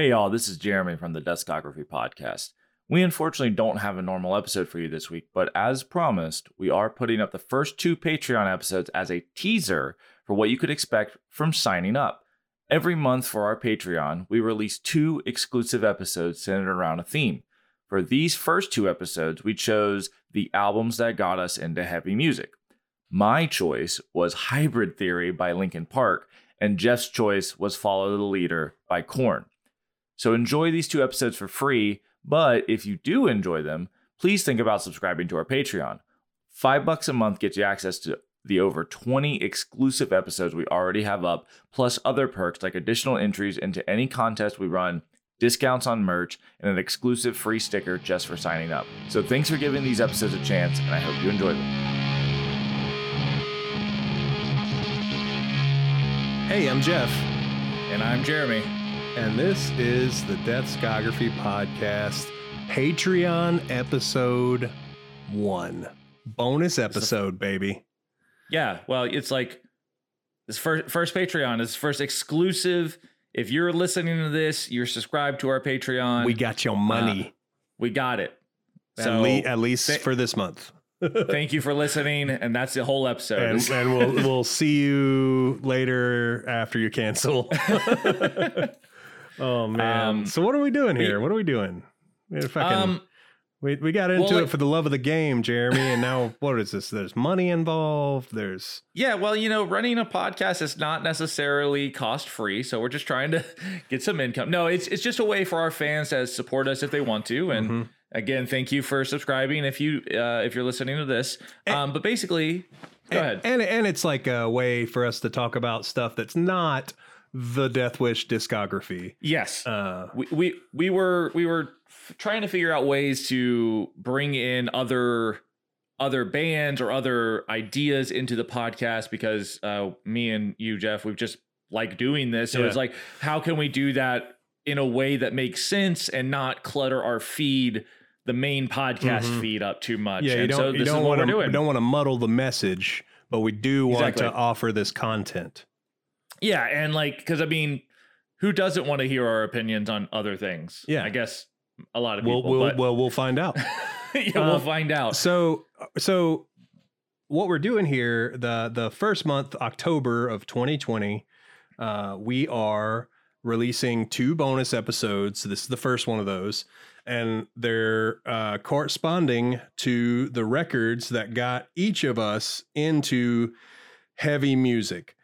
Hey, y'all, this is Jeremy from the Discography Podcast. We unfortunately don't have a normal episode for you this week, but as promised, we are putting up the first two Patreon episodes as a teaser for what you could expect from signing up. Every month for our Patreon, we release two exclusive episodes centered around a theme. For these first two episodes, we chose the albums that got us into heavy music. My choice was Hybrid Theory by Linkin Park, and Jeff's choice was Follow the Leader by Korn. So enjoy these two episodes for free, but if you do enjoy them, please think about subscribing to our Patreon. Five bucks a month gets you access to the over 20 exclusive episodes we already have up, plus other perks like additional entries into any contest we run, discounts on merch, and an exclusive free sticker just for signing up. So thanks for giving these episodes a chance, and I hope you enjoy them. Hey, I'm Jeff, And I'm Jeremy. And this is the Deathscography Podcast, Patreon episode one. Bonus episode, baby. Yeah, well, it's like this first first Patreon is first exclusive. If you're listening to this, you're subscribed to our Patreon. We got your money. Uh, we got it. at, So le- at least th- for this month. thank you for listening, and that's the whole episode. and, and we'll we'll see you later after you cancel. oh man! Um, so what are we doing here? What are we doing? We, fucking, um, we, we got into well, it like- for the love of the game, Jeremy, and now what is this? There's money involved. There's yeah, well, you know, running a podcast is not necessarily cost free, so we're just trying to get some income. No, it's it's just a way for our fans to support us if they want to, and. Mhm. Again, thank you for subscribing. If you uh, if you're listening to this, um, but basically, go ahead. And and it's like a way for us to talk about stuff that's not the Death Wish discography. yes, Uh, we, we we were we were trying to figure out ways to bring in other other bands or other ideas into the podcast because uh, me and you Jeff we've just like doing this so Yeah. it's like how can we do that in a way that makes sense and not clutter our feed the main podcast Mhm. feed up too much yeah, you and don't so you don't is want we're to don't want to muddle the message, but we do want Exactly. to offer this content. Yeah and like because I mean who doesn't want to hear our opinions on other things Yeah. I guess a lot of We'll people we'll but- well we'll find out. yeah, we'll Um, find out. So so what we're doing here the the first month October of 2020 uh we are releasing two bonus episodes this is the first one of those and they're uh corresponding to the records that got each of us into heavy music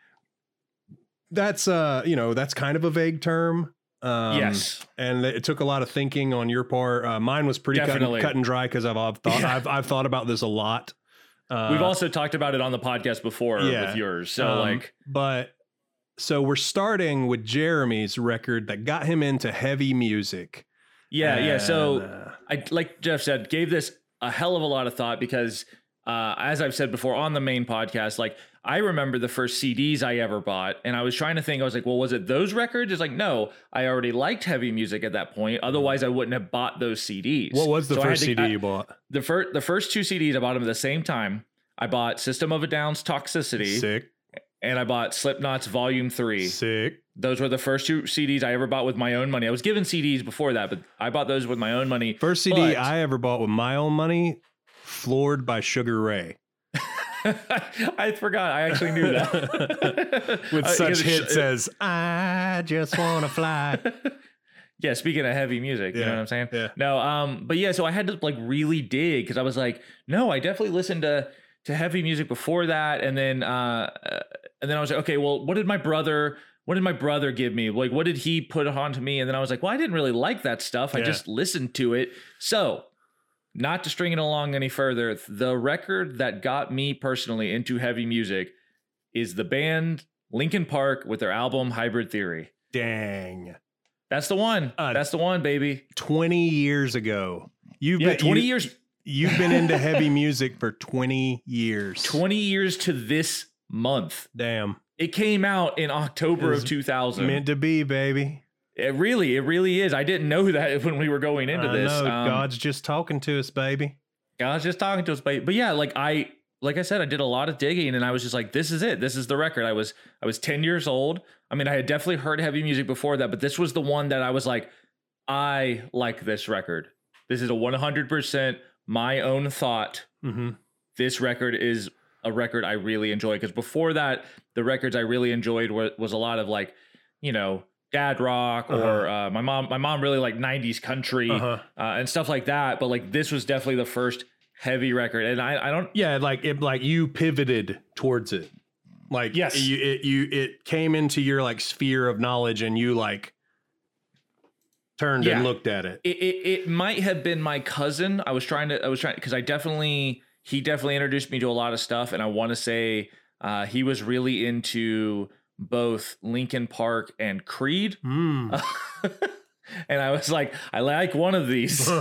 that's uh you know that's kind of a vague term um, yes. and it took a lot of thinking on your part. Uh, mine was pretty cut and, cut and dry because I've, I've thought Yeah. I've, I've thought about this a lot. Uh, We've also talked about it on the podcast before yeah. with yours. So um, like but so we're starting with Jeremy's record that got him into heavy music. yeah, yeah. So uh, I like Jeff said, gave this a hell of a lot of thought because uh, as I've said before on the main podcast, like I remember the first CDs I ever bought, and I was trying to think. I was like, well, was it those records? It's like, no, I already liked heavy music at that point. Otherwise, I wouldn't have bought those CDs. what was the So first to- CD I- you bought? the first the first two CDs I bought them at the same time. I bought System of a Down's Toxicity, Sick, and I bought Slipknot's Volume Three. sick. Those were the first two CDs I ever bought with my own money. I was given CDs before that, but I bought those with my own money. First CD But- I ever bought with my own money, "Floored" by Sugar Ray. I forgot. I actually knew that. With Uh, such it- hits as "I Just Wanna Fly." yeah, speaking of heavy music, you know what I'm saying? yeah. No, um, but yeah, so I had to like really dig because I was like, no, I definitely listened to to heavy music before that, and then uh, uh, and then I was like, okay, well, what did my brother? What did my brother give me? Like, what did he put on to me? And then I was like, well, I didn't really like that stuff. I Yeah. just listened to it. So, not to string it along any further, the record that got me personally into heavy music is the band Linkin Park with their album Hybrid Theory. Dang. That's the one. Uh, That's the one, baby. 20 years ago. You've Yeah, been 20 you, years You've been into heavy music for 20 years. 20 years to this month. Damn. It came out in October of 2000. Meant to be, baby. It really, it really is. I didn't know that when we were going into I this. know. Um, God's just talking to us, baby. God's just talking to us, but but yeah, like I like I said, I did a lot of digging and I was just like, this is it. This is the record. I was I was 10 years old. I mean, I had definitely heard heavy music before that, but this was the one that I was like, I like this record. This is a 100% my own thought. Mm-hmm. This record is a record I really enjoy because before that, the records I really enjoyed were, was a lot of like, you know, dad rock Uh-huh. or uh, my mom. My mom really like '90s country Uh-huh. uh, and stuff like that. But like this was definitely the first heavy record, and I I don't Yeah, like it, like you pivoted towards it. Like Yes. you it you it came into your like sphere of knowledge, and you like turned Yeah. and looked at it. it, it it might have been my cousin. I was trying to I was trying because I definitely he definitely introduced me to a lot of stuff, and I want to say uh, he was really into both Linkin Park and Creed. Mm. and I was like, I like one of these.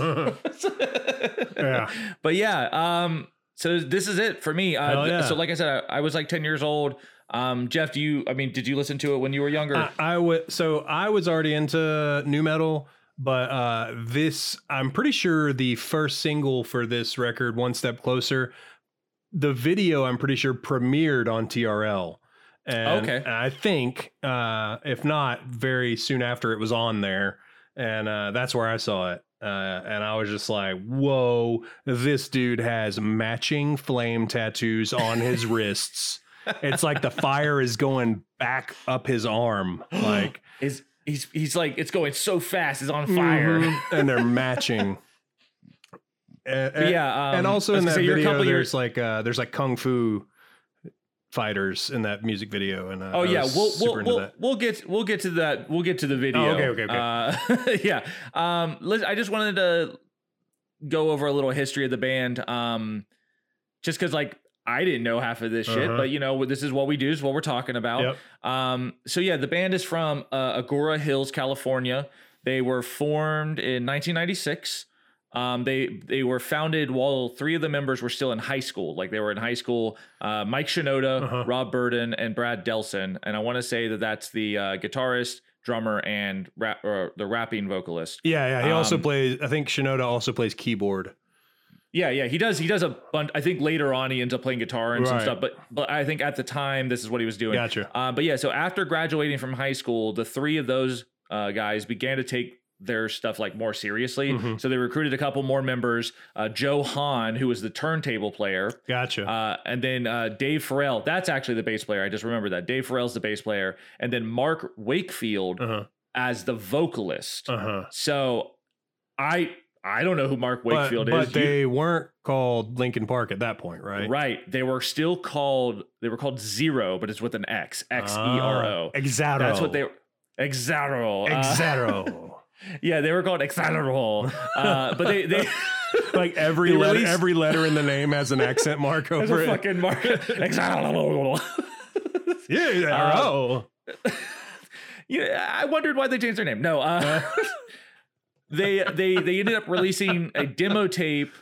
Yeah. But yeah, um, so this is it for me. Uh, yeah. So like I said, I, I was like 10 years old. Um, Jeff, do you, I mean, did you listen to it when you were younger? I, I would so I was already into nu metal, but uh this I'm pretty sure the first single for this record, One Step Closer, the video I'm pretty sure premiered on TRL. And Okay. I think uh if not very soon after it was on there. And uh that's where I saw it. Uh, and I was just like, whoa, this dude has matching flame tattoos on his wrists. It's like the fire is going back up his arm. Like, is he's, he's like, it's going so fast. It's on fire. Mhm. and they're matching. And, yeah. Um, and also in that video, couple there's years- like uh, there's like kung fu fighters in that music video, and uh, Oh yeah, we'll we'll we'll. Oh, we'll get we'll get to that. We'll get to the video. okay, okay, okay. Uh, yeah. Um, I just wanted to go over a little history of the band. Um, just because like I didn't know half of this shit, Uh-huh. but you know this is what we do. This Is what we're talking about. Yep. Um, so yeah, the band is from uh, Agoura Hills, California. They were formed in 1996. Um, they they were founded while three of the members were still in high school. Like they were in high school. Uh, Mike Shinoda, Uh-huh. Rob Bourdon, and Brad Delson. And I want to say that that's the uh, guitarist, drummer, and rap, or the rapping vocalist. Yeah, yeah. He also Um, plays. I think Shinoda also plays keyboard. Yeah, yeah, he does. He does a bunch. I think later on he ends up playing guitar and some stuff. But but I think at the time this is what he was doing. Gotcha. Uh, but yeah, so after graduating from high school, the three of those uh, guys began to take their stuff like more seriously. Mhm. So they recruited a couple more members. Uh, Joe Hahn, who was the turntable player, Gotcha. uh, and then uh, Dave Farrell. That's actually the bass player. I just remember that. Dave Farrell's the bass player, and then Mark Wakefield Uh huh. as the vocalist. Uh huh. So I I don't know who Mark Wakefield but is. You- they weren't called Linkin Park at that point, right? Right. They were still called they were called Xero, but it's with an X. X E R O. Ah, Exaro. That's what they were. Exaro. Uh, Exaro. yeah, they were called Exaro. Uh, but they they like every They letter, released- every letter in the name has an accent mark over it. fucking mark. Exaro. yeah. Um, oh. yeah, I wondered why they changed their name. No, uh, they they they ended up releasing a demo tape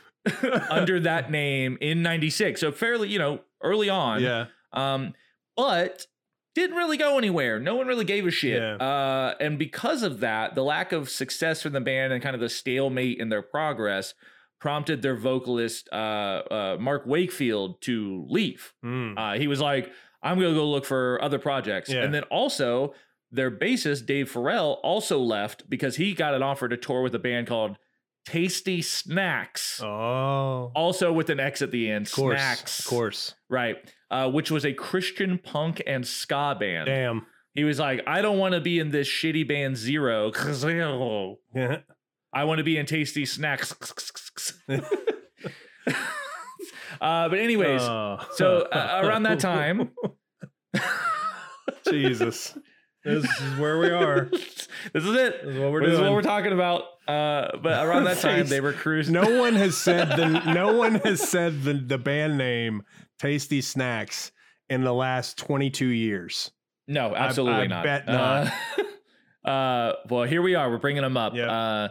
under that name in '96. So fairly, you know, early on. yeah. Um, but didn't really go anywhere. No one really gave a shit. Yeah. Uh, and because of that, the lack of success from the band and kind of the stalemate in their progress prompted their vocalist, uh, uh, Mark Wakefield, to leave. Mm. Uh, he was like, I'm going to go look for other projects. Yeah. And then also, their bassist, Dave Farrell, also left because he got an offer to tour with a band called Tasty Snax. Oh. Also with an X at the end. Of course. Snax. Of course. Right. Uh, which was a Christian punk and ska band. Damn. He was like, I don't want to be in this shitty band Xero. Yeah. I want to be in Tasty Snax. uh, but anyways, Oh. so uh, around that time, Jesus. This is where we are. this is it. This is what we're this doing. is what we're talking about. Uh, but around that time, they were cruising. no one has said the no one has said the, the band name Tasty Snax in the last 22 years. No, absolutely I not. bet Uh, uh, well, here we are. We're bringing them up. Yep. Uh,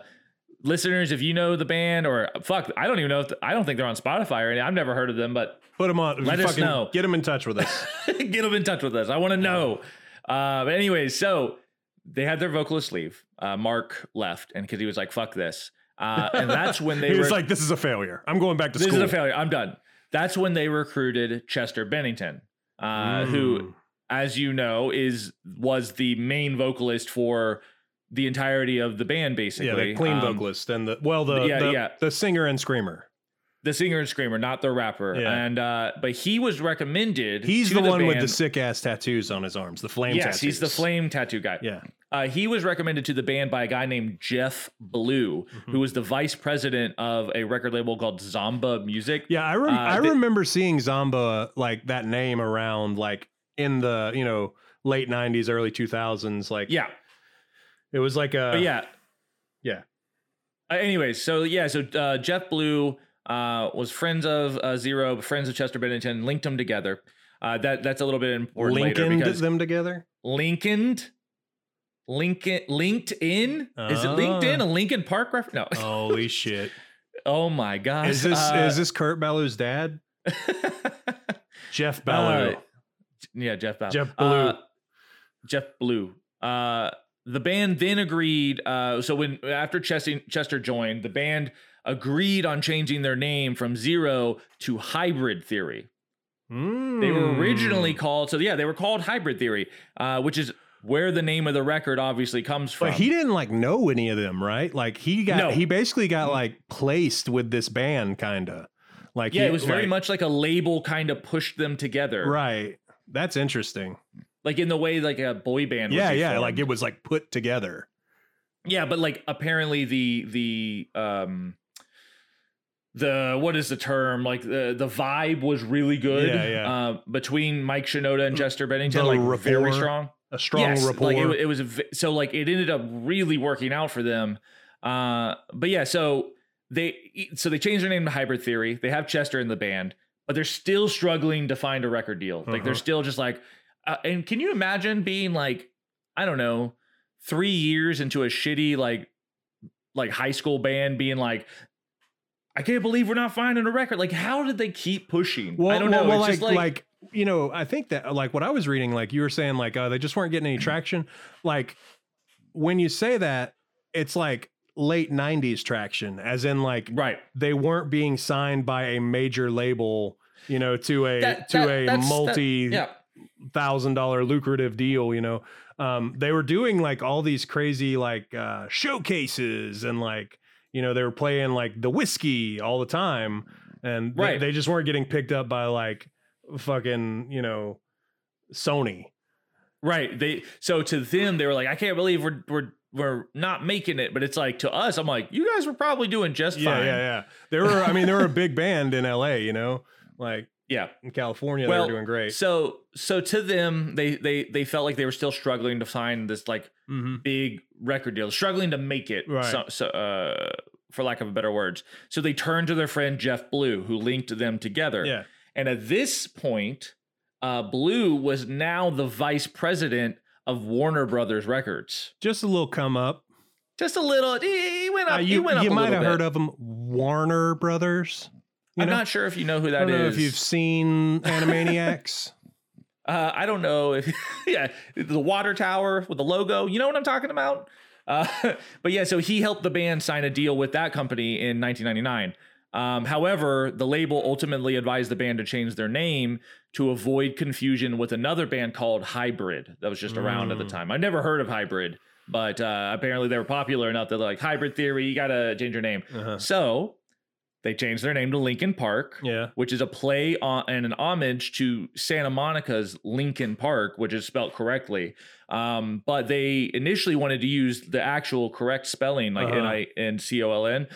listeners, if you know the band, or fuck, I don't even know if I don't think they're on Spotify or anything. I've never heard of them, but Put them on. Let us know. Get them in touch with us. get them in touch with us. I want to know. Uh, but anyways, so they had their vocalist leave. Uh, Mark left, and because he was like, "Fuck this," uh, and that's when they he were was like, "This is a failure. I'm going back to this school." This is a failure. I'm done. that's when they recruited Chester Bennington, uh, who, Mm. as you know, is was the main vocalist for the entirety of the band, basically. yeah, the clean Um, vocalist and the well, the yeah, the, yeah. the singer and screamer. The singer and screamer, not the rapper. Yeah. And uh, but he was recommended. He's to the, one with the sick ass tattoos on his arms, the flame Yes, tattoos. he's the flame tattoo guy. Yeah. Uh, he was recommended to the band by a guy named Jeff Blue, Mm-hmm. who was the vice president of a record label called Zomba Music. Yeah, I rem- Uh, I the- remember seeing Zomba like that name around like in the, you know, late 90s, early 2000s like Yeah, it was like a but yeah, yeah. Uh, anyways, so yeah, so uh, Jeff Blue uh, was friends of uh, Xero, friends of Chester Bennington, linked them together. Uh, that that's a little bit important later because them together. Lincoln, Lincoln, LinkedIn. Is it Ah. LinkedIn a Linkin Park reference? No. Holy shit. oh my gosh. Is this Uh, is this Kurt Ballou's dad? Jeff Ballou. Uh, yeah, Jeff Ballou. Jeff Blue. Uh, Jeff Blue. Uh, the band then agreed. Uh, so when after Chester, Chester joined, the band agreed on changing their name from Xero to Hybrid Theory. They were originally Mm. called. So yeah, they were called Hybrid Theory, uh, which is where the name of the record obviously comes from. But he didn't like know any of them, right? Like he got No. he basically got like placed with this band kinda. Like yeah, he- it was very like- much like a label kind of pushed them together, right. That's interesting. like in the way like a boy band. Yeah, yeah. formed. Like it was like put together. Yeah, but like apparently the the um the what is the term like the the vibe was really good. Yeah, yeah. Uh, between Mike Shinoda and Chester Bennington, The like very strong. A strong yes, rapport. like it, it was v- so like it ended up really working out for them. Uh, but yeah, so they so they changed their name to Hybrid Theory. They have Chester in the band, but they're still struggling to find a record deal. Like they're Uh-huh. still just like, uh, and can you imagine being like, I don't know, three years into a shitty like like high school band being like. I can't believe we're not finding a record. Like, how did they keep pushing? Well, I don't well, know. well, it's like, just like, like you know, I think that like what I was reading, like you were saying, like uh, they just weren't getting any traction. Like when you say that, it's like late '90s traction, as in like right. they weren't being signed by a major label, you know, to a That- to that- a multi thousand dollar lucrative deal. You know, um, they were doing like all these crazy like uh, showcases and like you know they were playing like the Whisky all the time, and they- they, just weren't getting picked up by like fucking you know Sony. Right. They so to them they were like, I can't believe we're we're we're not making it. But it's like to us, I'm like, you guys were probably doing just Yeah, fine. yeah, yeah. They were. I mean, they were a big band in L.A. You know, like Yeah. in California, Well, they were doing great. So so to them, they they they felt like they were still struggling to find this like Mm-hmm. big record deal, struggling to make it. Right. So, so uh, for lack of better words, so they turned to their friend Jeff Blue, who linked them together. Yeah. And at this point, uh, Blue was now the vice president of Warner Brothers Records. Just a little come up. Just a little. He went up. Uh, you went up you might have bit. heard of them, Warner Brothers. I'm know? not sure if you know who I that don't know if you've seen Animaniacs. Uh, I don't know if yeah, the water tower with the logo. You know what I'm talking about? Uh, but yeah, so he helped the band sign a deal with that company in 1999. Um, however, the label ultimately advised the band to change their name to avoid confusion with another band called Hybrid that was just around at the Mm. time. I never heard of Hybrid, but uh, apparently they were popular enough that they're like Hybrid Theory, you gotta change your name. Uh-huh. So they changed their name to Linkin Park Yeah. which is a play on and an homage to Santa Monica's Lincoln Park, which is spelled correctly. Um, but they initially wanted to use the actual correct spelling, like Uh-huh. N I N C O L N,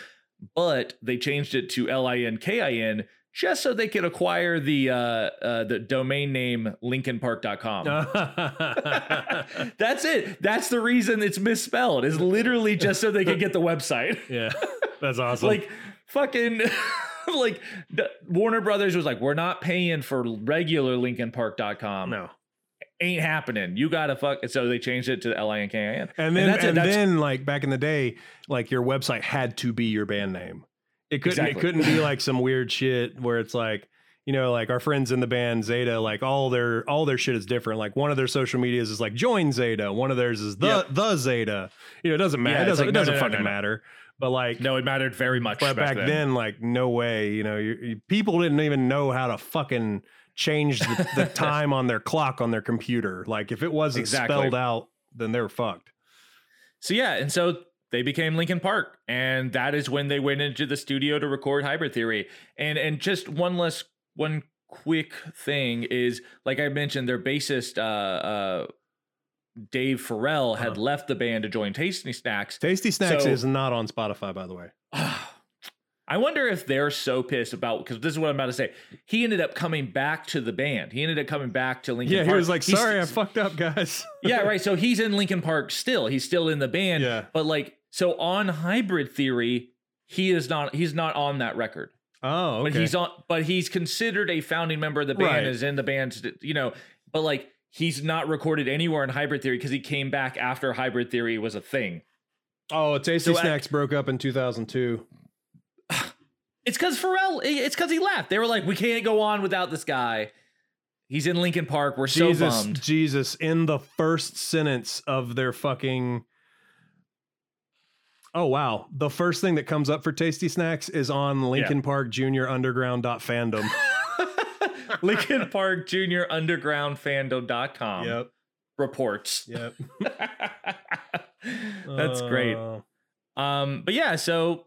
but they changed it to L I N K I N just so they could acquire the uh, uh, the domain name LinkinPark.com. That's it. That's the reason it's misspelled. Is literally just so they could get the website. yeah. That's awesome. Like fucking like Warner Brothers was like, we're not paying for regular LincolnPark.com. no. Ain't happening. You gotta fuck. So they changed it to L I N K I N. And then that's and, That's- then like back in the day, like your website had to be your band name. It couldn't Exactly. it couldn't be like some weird shit where it's like, you know, like our friends in the band Zeta, like all their all their shit is different. Like one of their social medias is like join Zeta, one of theirs is the Yep. the Zeta. You know, it doesn't matter. Yeah, it doesn't like, it doesn't no, no, fucking no. matter. But like No, it mattered very much. but back then. like no way. You know, you, you- people didn't even know how to fucking change the, the time on their clock on their computer. Like if it wasn't Exactly. spelled out, then they're fucked. So yeah, and so they became Linkin Park, and that is when they went into the studio to record Hybrid Theory. And and just one less one quick thing is like I mentioned, their bassist uh, uh, Dave Farrell had Uh-huh. left the band to join Tasty Snax. Tasty Snax So- is not on Spotify, by the way. I wonder if they're so pissed about because this is what I'm about to say. He ended up coming back to the band. He ended up coming back to Linkin. Yeah, Park. he was like, He's- "Sorry, I fucked up, guys." yeah, right. So he's in Linkin Park still. He's still in the band. Yeah. But like, so on Hybrid Theory, he is not. He's not on that record. Oh, okay. But he's on. But he's considered a founding member of the band. Right. Is in the band. You know. But like, he's not recorded anywhere in Hybrid Theory because he came back after Hybrid Theory was a thing. oh, Tasty So I- Snacks broke up in 2002. It's because Farrell. It's because he left. They were like, we can't go on without this guy. He's in Linkin Park. We're so Jesus, bummed. Jesus, in the first sentence of their fucking. Oh wow! The first thing that comes up for Tasty Snax is on Linkin Park Junior Underground fandom. Linkin Park Junior Underground Fandom.com yep, reports. yep. That's great. Uh, Um, but yeah, so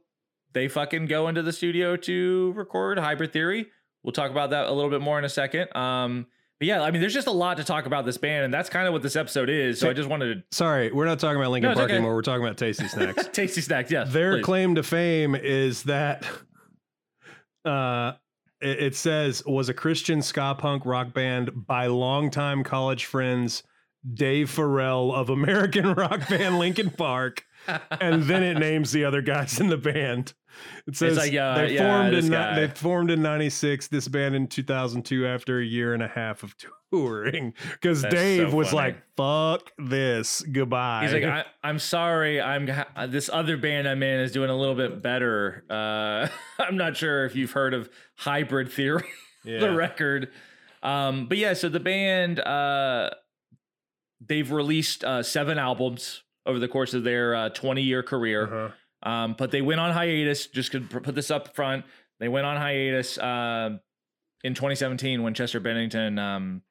they fucking go into the studio to record Hybrid Theory. We'll talk about that a little bit more in a second. Um, but yeah, I mean, there's just a lot to talk about this band, and that's kind of what this episode is. So I just wanted Sorry, we're not talking about Linkin No, Park okay. anymore. We're talking about Tasty Snax. tasty snacks. yeah. Their please. claim to fame is that uh, it, says was a Christian ska punk rock band by longtime college friends Dave Farrell of American rock band Linkin Park, and then it names the other guys in the band. It says like, uh, they yeah, formed in guy. they formed in '96. This band in 2002 after a year and a half of touring because Dave so was funny. like, "Fuck this, goodbye." He's like, I, I'm sorry. I'm ha- this other band I'm in is doing a little bit better. Uh, I'm not sure if you've heard of Hybrid Theory, yeah. the record. Um, but yeah, so the band uh, they've released uh, seven albums over the course of their uh, 20 year career. Uh-huh. Um, but they went on hiatus. Just to put this up front, they went on hiatus uh, in 2017 when Chester Bennington um,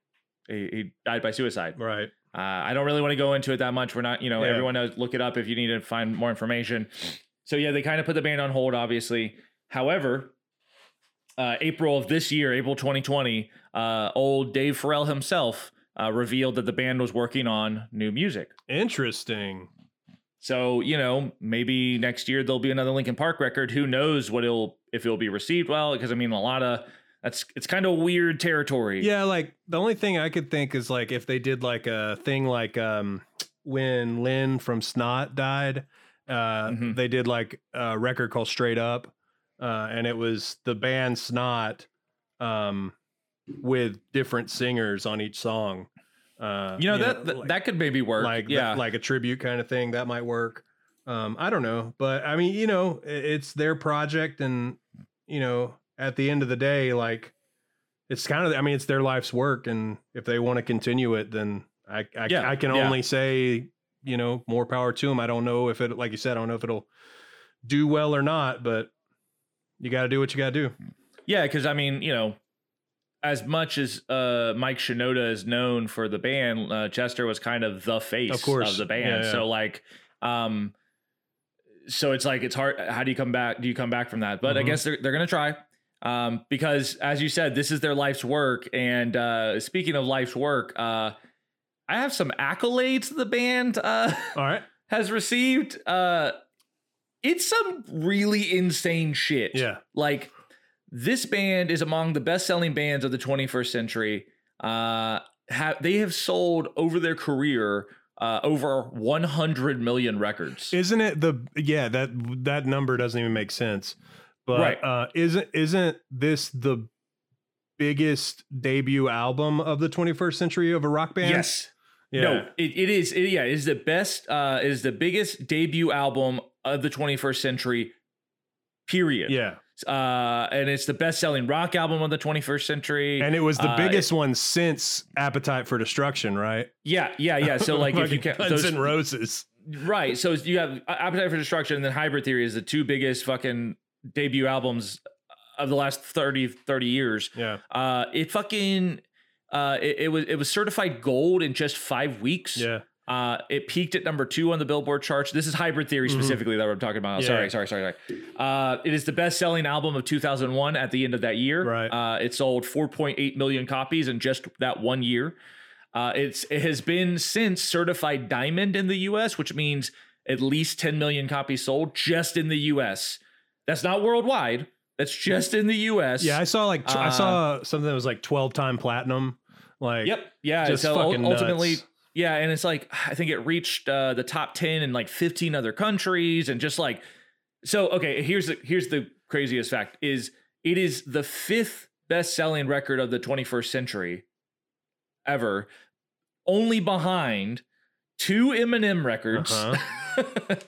he, he died by suicide. Right. Uh, I don't really want to go into it that much. We're not, you know, Yeah. everyone knows. Look it up if you need to find more information. So yeah, they kind of put the band on hold, obviously. However, uh, April of this year, April 2020, uh, old Dave Farrell himself uh, revealed that the band was working on new music. Interesting. So you know, maybe next year there'll be another Linkin Park record. Who knows what it'll if it'll be received well? Because I mean, a lot of that's it's kind of weird territory. Yeah, like the only thing I could think is like if they did like a thing like um when Lynn from Snot died, uh Mhm. they did like a record called Strait Up, uh, and it was the band Snot um with different singers on each song. Uh you know that like- that could maybe work. like yeah, like a tribute kind of thing that might work um i don't know but i mean you know it's their project and you know at the end of the day like it's kind of i mean it's their life's work and if they want to continue it then i i, Yeah, I can yeah. only say you know more power to them i don't know if it like you said i don't know if it'll do well or not but you got to do what you got to do Yeah, because I mean, you know, as much as uh, Mike Shinoda is known for the band, uh, Chester was kind of the face Of course. the band. Yeah, yeah. So like, um, so it's like it's hard. How do you come back? Do you come back from that? But I Mhm. guess they're they're gonna try. Um, because as you said, this is their life's work. And uh, speaking of life's work, uh, I have some accolades the band uh, all right has received. Uh, it's some really insane shit. yeah Like this band is among the best-selling bands of the 21st century. Uh, have they have sold over their career uh, over 100 million records. Isn't it the yeah that that number doesn't even make sense. But Right. uh isn't isn't this the biggest debut album of the 21st century of a rock band? yes. Yeah. No, it, it is. It, yeah, it is the best. Uh, it is the biggest debut album of the 21st century. Period. Yeah. Uh, and it's the best-selling rock album of the 21st century. And it was the Uh, biggest one since Appetite for Destruction, right? yeah, yeah, yeah. So like if you can, Guns those, Roses. right. So you have Appetite for Destruction and then Hybrid Theory is the two biggest fucking debut albums of the last 30 30 years. Yeah. Uh, it fucking uh, it, it was it was certified gold in just five weeks. Yeah. Uh, it peaked at number two on the Billboard charts. This is Hybrid Theory Mhm. specifically that I'm talking about. Yeah. Sorry, sorry, sorry, sorry. Uh, it is the best-selling album of 2001 at the end of that year. Right. Uh, it sold 4.8 million copies in just that one year. Uh, it's it has been since certified diamond in the U.S., which means at least 10 million copies sold just in the U.S. That's not worldwide. That's just in the U.S. Yeah, I saw like tw- I Uh, saw something that was like 12 time platinum. Like Yep. Yeah. just so fucking ultimately, nuts. Yeah, and it's like I think it reached uh, the top ten in like fifteen other countries, and just like so. Okay, here's the here's the craziest fact: is it is the fifth best selling record of the 21st century ever, only behind two Eminem records.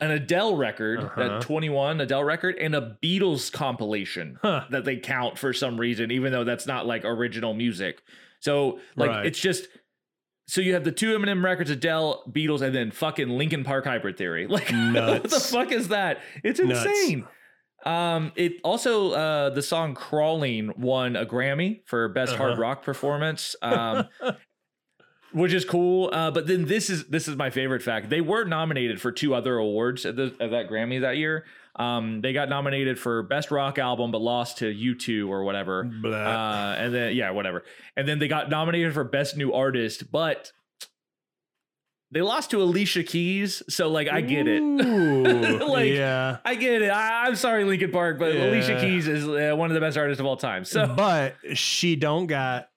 An Adele record, Uh-huh. that 21 Adele record, and a Beatles compilation Huh. that they count for some reason, even though that's not like original music. So like Right. it's just so you have the two Eminem records, Adele, Beatles, and then fucking Linkin Park Hybrid Theory. Like what the fuck is that? It's Nuts. insane. Um, it also uh the song Crawling won a Grammy for best hard Uh-huh. rock performance. Um which is cool. Uh, but then this is this is my favorite fact. They were nominated for two other awards at, the, at that Grammy that year. Um, they got nominated for best rock album, but lost to U2 or whatever. Uh, and then yeah, whatever. And then they got nominated for best new artist, but they lost to Alicia Keys. So like, I get it. Ooh, Like, yeah. I get it. I, I'm sorry, Linkin Park, but Alicia Keys is uh, one of the best artists of all time. So but she don't got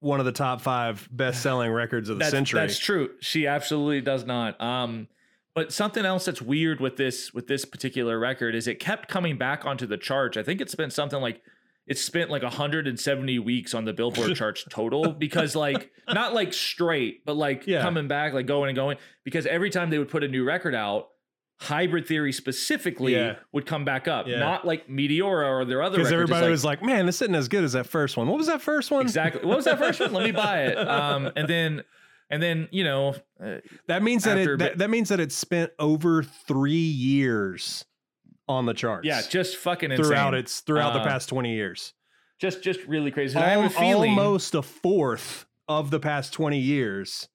one of the top five best selling records of the that's, century. That's true. She absolutely does not. Um, but something else that's weird with this with this particular record is it kept coming back onto the charts. I think it's been something like it's spent like 170 weeks on the Billboard charts total because like not like straight, but like Yeah. coming back, like going and going. Because every time they would put a new record out, Hybrid Theory specifically Yeah. would come back up, Yeah. not like Meteora or their other Because everybody like- was like, man, this isn't as good as that first one. What was that first one? exactly. What was that first one? Let me buy it. Um, and then and then you know uh, That means that it that, that means that it spent over three years on the charts. Yeah, just fucking insane. throughout its throughout the Uh, past twenty years. just just really crazy. And I have a feeling almost a fourth of the past twenty years.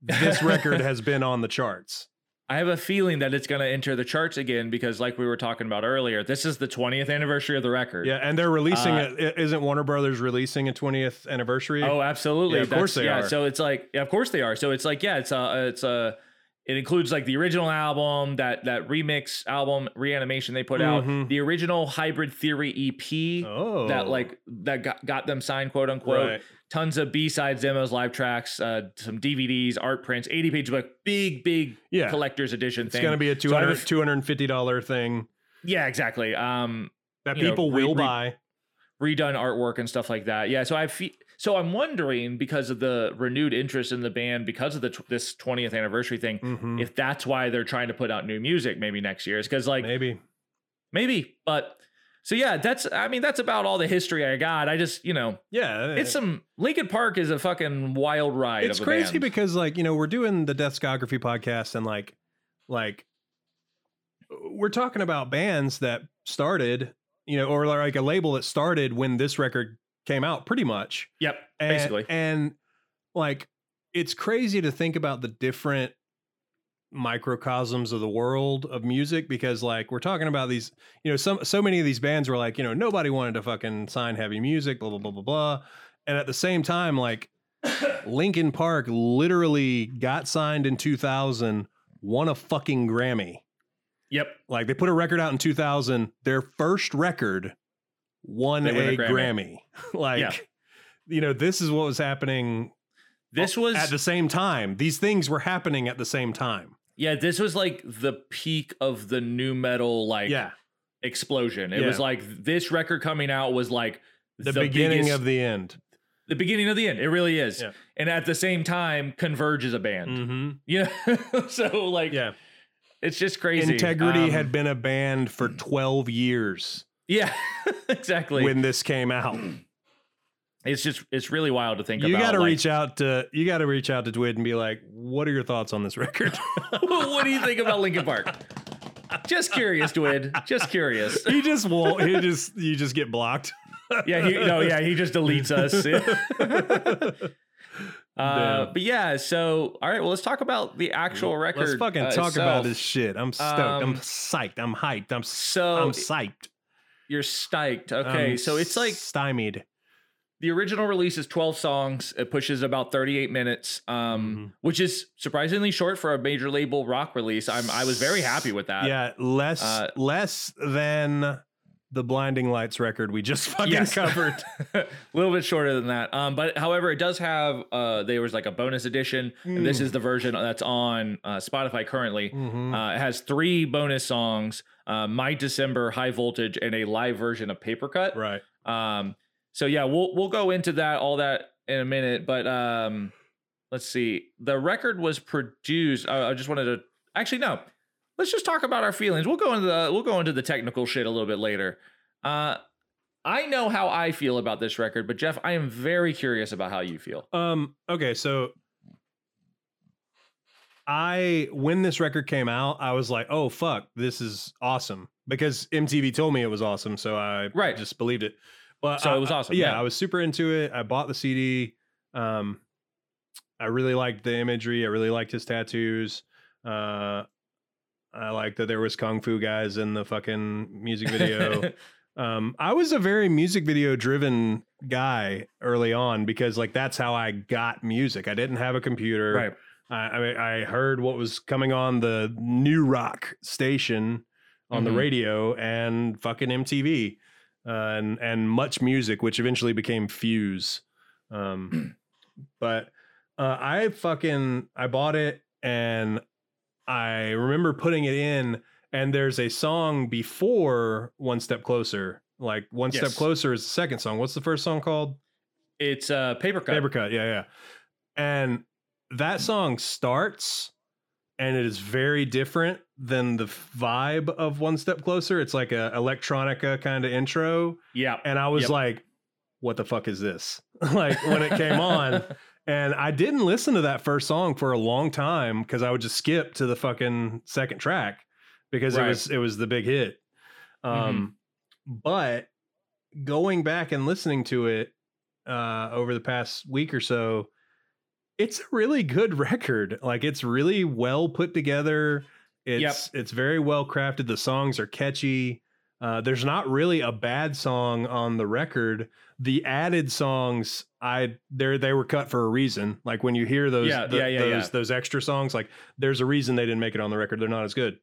This record has been on the charts. I have a feeling that it's going to enter the charts again because, like we were talking about earlier, this is the 20th anniversary of the record. Yeah, and they're releasing Uh, it. Isn't Warner Brothers releasing a twentieth anniversary? Oh, absolutely. Yeah, of course That's- they yeah, are. So it's like, yeah, of course they are. So it's like, yeah, it's a, it's a, it includes like the original album, that that remix album, reanimation they put out, Mhm. the original Hybrid Theory EP. Oh, That like that got, got them signed, quote unquote. right. Tons of B sides, demos, live tracks, uh, some DVDs, art prints, 80 page book, big, big Yeah, collector's edition thing. it's thing. going to be a So I have a 200 f- $250 thing Yeah, exactly. Um, that You know, people will re- buy. redone artwork and stuff like that. Yeah, so I fe- so I'm wondering because of the renewed interest in the band because of the tw- this 20th anniversary thing, Mhm. if that's why they're trying to put out new music maybe next year. is because like Maybe. maybe, but so yeah, that's I mean that's about all the history I got. I just you know Yeah, it's some Linkin Park is a fucking wild ride. it's of a crazy band. because like you know we're doing the discography podcast and like like we're talking about bands that started you know or like a label that started when this record came out pretty much. Yep, and, basically. and like it's crazy to think about the different microcosms of the world of music because like we're talking about these you know some so many of these bands were like you know nobody wanted to fucking sign heavy music blah blah blah blah blah. And at the same time like Linkin Park literally got signed in 2000 won a fucking Grammy. Yep, like they put a record out in 2000 their first record won a, Grammy, Grammy. like Yeah. you know this is what was happening this was at the same time these things were happening at the same time yeah this was like the peak of the nu metal like yeah explosion. It Yeah. was like this record coming out was like the, beginning biggest- of the end the beginning of the end. It really is. Yeah. And at the same time, Converge is a band. mm-hmm. Know, so like, yeah it's just crazy. Integrity Um, had been a band for 12 years yeah, exactly. when this came out. it's just it's really wild to think You about. got to like, reach out to you got to reach out to Dwid and be like, "What are your thoughts on this record?" what do you think about Linkin Park? Just curious, Dwid. Just curious. he just won't. He just you just get blocked. Yeah, he no, yeah, he just deletes us. Uh, but yeah, so all right, well, let's talk about the actual record. Let's fucking uh, talk about this shit. I'm stoked. Um, I'm psyched. I'm hyped. I'm So I'm psyched. You're psyched. Okay, I'm so it's like stymied. the original release is 12 songs. It pushes about 38 minutes, um, Mhm. which is surprisingly short for a major label rock release. I'm I was very happy with that. Yeah, less uh, less than the Blinding Lights record we just fucking Yes. covered. a little bit shorter than that. Um, but however, it does have uh, there was like a bonus edition, and this Mm. is the version that's on uh, Spotify currently. Mhm. Uh, it has three bonus songs: uh, "My December," "High Voltage," and a live version of "Paper Cut." right. Um, so yeah, we'll we'll go into that all that in a minute. But um, let's see. The record was produced. I, I just wanted to actually no. Let's just talk about our feelings. We'll go into the we'll go into the technical shit a little bit later. Uh, I know how I feel about this record, but Jeff, I am very curious about how you feel. Um. Okay. So, I when this record came out, I was like, "Oh fuck, this is awesome!" Because MTV told me it was awesome, so I Right. just believed it. But So I- it was awesome, Yeah, yeah. I was super into it. I bought the CD. Um, I really liked the imagery. I really liked his tattoos. Uh, I like that there was kung fu guys in the fucking music video. um, I was a very music video driven guy early on because like that's how I got music. I didn't have a computer. right. I, I mean, I heard what was coming on the new rock station on the Mhm. radio and fucking MTV uh, and and MuchMusic, which eventually became Fuse. Um, but uh, I fucking I bought it and I remember putting it in, and there's a song before One Step Closer. Like One Step Closer is the second song. What's the first song called? It's uh, paper cut. Paper cut, yeah, yeah. And that song starts and it is very different than the vibe of One Step Closer. It's like a electronica kind of intro. Yeah. And I was Yep. like, what the fuck is this? like when it came on. And I didn't listen to that first song for a long time because I would just skip to the fucking second track because Right. it was it was the big hit. Um but going back and listening to it uh over the past week or so, it's a really good record. Like it's really well put together. It's it's very well crafted. The songs are catchy. Uh, there's not really a bad song on the record. The added songs, I they they were cut for a reason. Like when you hear those Yeah, the- yeah, yeah, those those extra songs, like there's a reason they didn't make it on the record. They're not as good.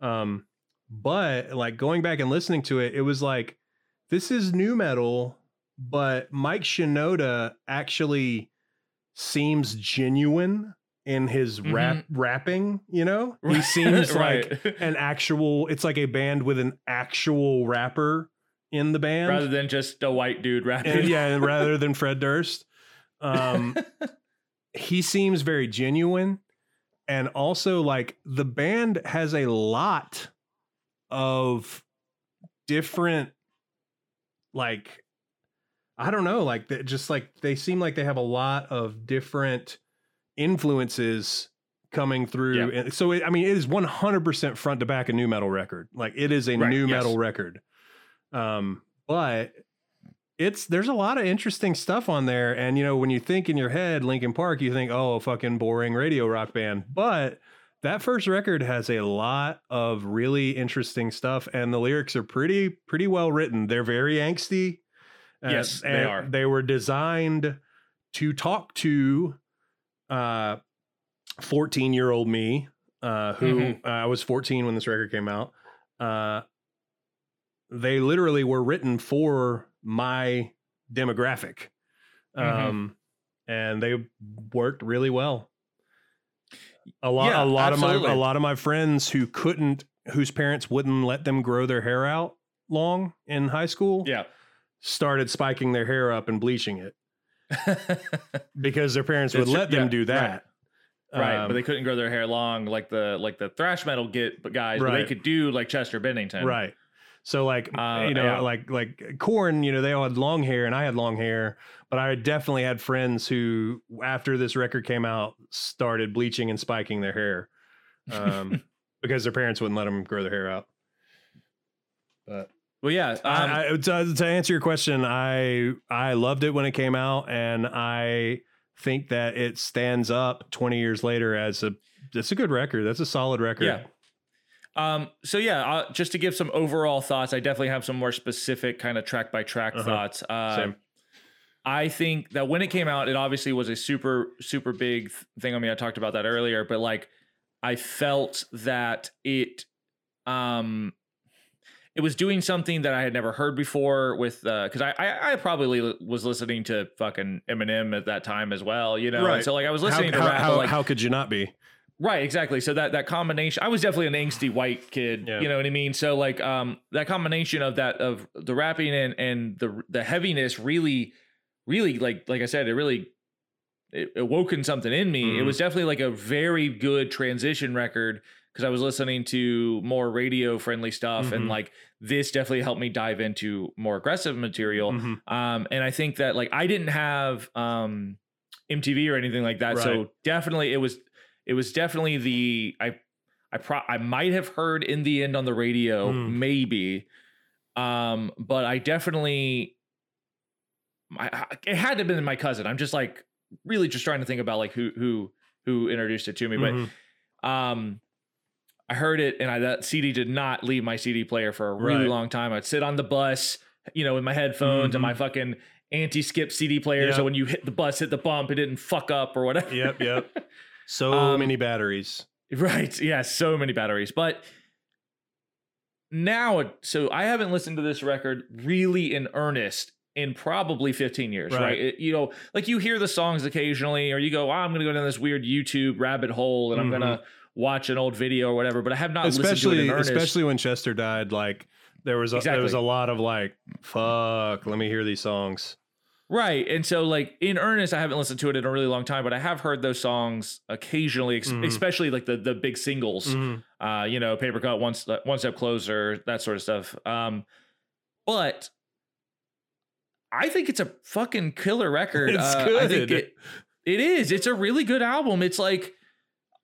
Um, but like going back and listening to it, it was like this is nu metal, but Mike Shinoda actually seems genuine in his rap rapping. You know, he seems like an actual it's like a band with an actual rapper in the band. Rather than just a white dude rapping. and yeah rather than fred durst. Um he seems very genuine. And also like the band has a lot of different like i don't know like just like they seem like they have a lot of different influences coming through Yeah. and so it, i mean it is 100% front to back a nu metal record. Like it is a Right, new yes. metal record. Um but it's there's a lot of interesting stuff on there. And you know when you think in your head linkin park you think oh a fucking boring radio rock band. But that first record has a lot of really interesting stuff and the lyrics are pretty pretty well written. They're very angsty. Uh, Yes, they are. they were designed to talk to uh 14 year old me uh who Mhm. uh, i was 14 when this record came out uh they literally were written for my demographic Mhm. um and they worked really well a lot Yeah, a lot of my a lot of my friends who couldn't whose parents wouldn't let them grow their hair out long in high school yeah. started spiking their hair up and bleaching it because their parents would let them yeah, do that right, Um, but they couldn't grow their hair long like the like the thrash metal get guys, but they could do like Chester Bennington. Right. So like Uh, you know yeah. like like Korn, you know they all had long hair and I had long hair, but I definitely had friends who after this record came out started bleaching and spiking their hair, um, because their parents wouldn't let them grow their hair out. But Well, yeah. Um, I, I, to, to answer your question, I I loved it when it came out, and I think that it stands up 20 years later as a it's a good record. That's a solid record. Yeah. Um, so yeah, uh, just to give some overall thoughts, I definitely have some more specific kind of track by track Uh-huh. thoughts. Uh, Same. I think that when it came out, it obviously was a super, super big th- thing. I mean, I talked about that earlier, but like, I felt that it, um, it was doing something that I had never heard before with, uh, cause I, I, I probably was listening to fucking Eminem at that time as well, you know? And Right. so like, I was How, listening to how, rap, but, how, like, how could you not be? Right, exactly. So that that combination, I was definitely an angsty white kid. Yeah. You know what I mean? So like, um, that combination of that of the rapping and and the the heaviness really, really like like I said, it really it awoken something in me. It Mhm. was definitely like a very good transition record because I was listening to more radio friendly stuff and Mhm. like this definitely helped me dive into more aggressive material. Mhm. Um, and I think that like I didn't have um MTV or anything like that, Right. so definitely it was it was definitely the I I pro I might have heard in the end on the radio Mm. maybe, um, but I definitely I, it had to have been my cousin. I'm just like really just trying to think about like who who who introduced it to me, Mhm. but um. I heard it, and I that CD did not leave my CD player for a really Right. long time. I'd sit on the bus, you know, with my headphones and Mhm. my fucking anti-skip CD player. Yep. So when you hit the bus, hit the bump, it didn't fuck up or whatever. Yep, yep. So Um, many batteries. right. Yeah. So many batteries. But now, so I haven't listened to this record really in earnest in probably 15 years, right? Right. It- you know, like you hear the songs occasionally, or you go, oh, I'm going to go down this weird YouTube rabbit hole and I'm Mhm. going to watch an old video or whatever, but I have not listened to it Especially in earnest. especially when Chester died, like there was a, there was a lot of like, fuck, let me hear these songs. Right. And so like in earnest, I haven't listened to it in a really long time, but I have heard those songs occasionally, ex- Mhm. especially like the the big singles. Mhm. Uh, you know, paper cut, one, one step closer, that sort of stuff. Um, but I think it's a fucking killer record. It's Uh, I think good. it, it is. It's a really good album. It's like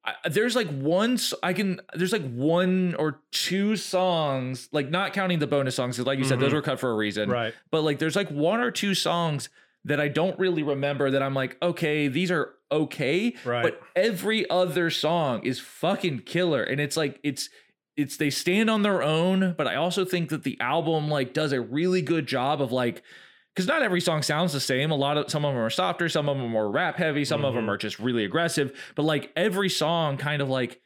I, there's like one I can there's like one or two songs like not counting the bonus songs like you said those Mhm. were cut for a reason Right. but like there's like one or two songs that I don't really remember that I'm like, okay, these are okay. Right. But every other song is fucking killer. And it's like it's it's they stand on their own, but I also think that the album like does a really good job of like because not every song sounds the same. A lot of some of them are softer, some of them are more rap heavy, some of them are just really aggressive. But like every song kind of like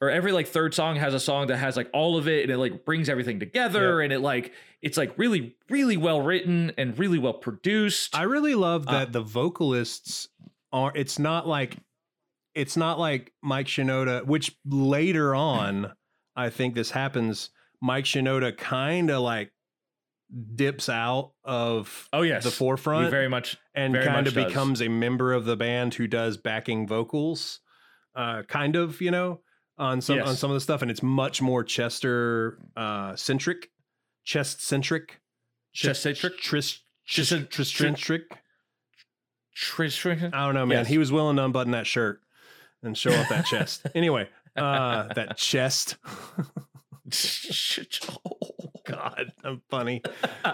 or every like third song has a song that has like all of it and it like brings everything together and it like it's like really really well written and really well produced I really love Uh, that the vocalists are it's not like it's not like Mike Shinoda, which later on I think this happens. Mike Shinoda kind of like dips out of oh yes the He forefront very much and very kind much of does. becomes a member of the band who does backing vocals. Uh kind of, you know, on some on some of the stuff and it's much more Chester uh centric, chest centric. Chest-centric? Tris Just Tris centric. I don't know, man. Yes. He was willing to unbutton that shirt and show off that chest. Anyway, uh, that chest. God, I'm funny. All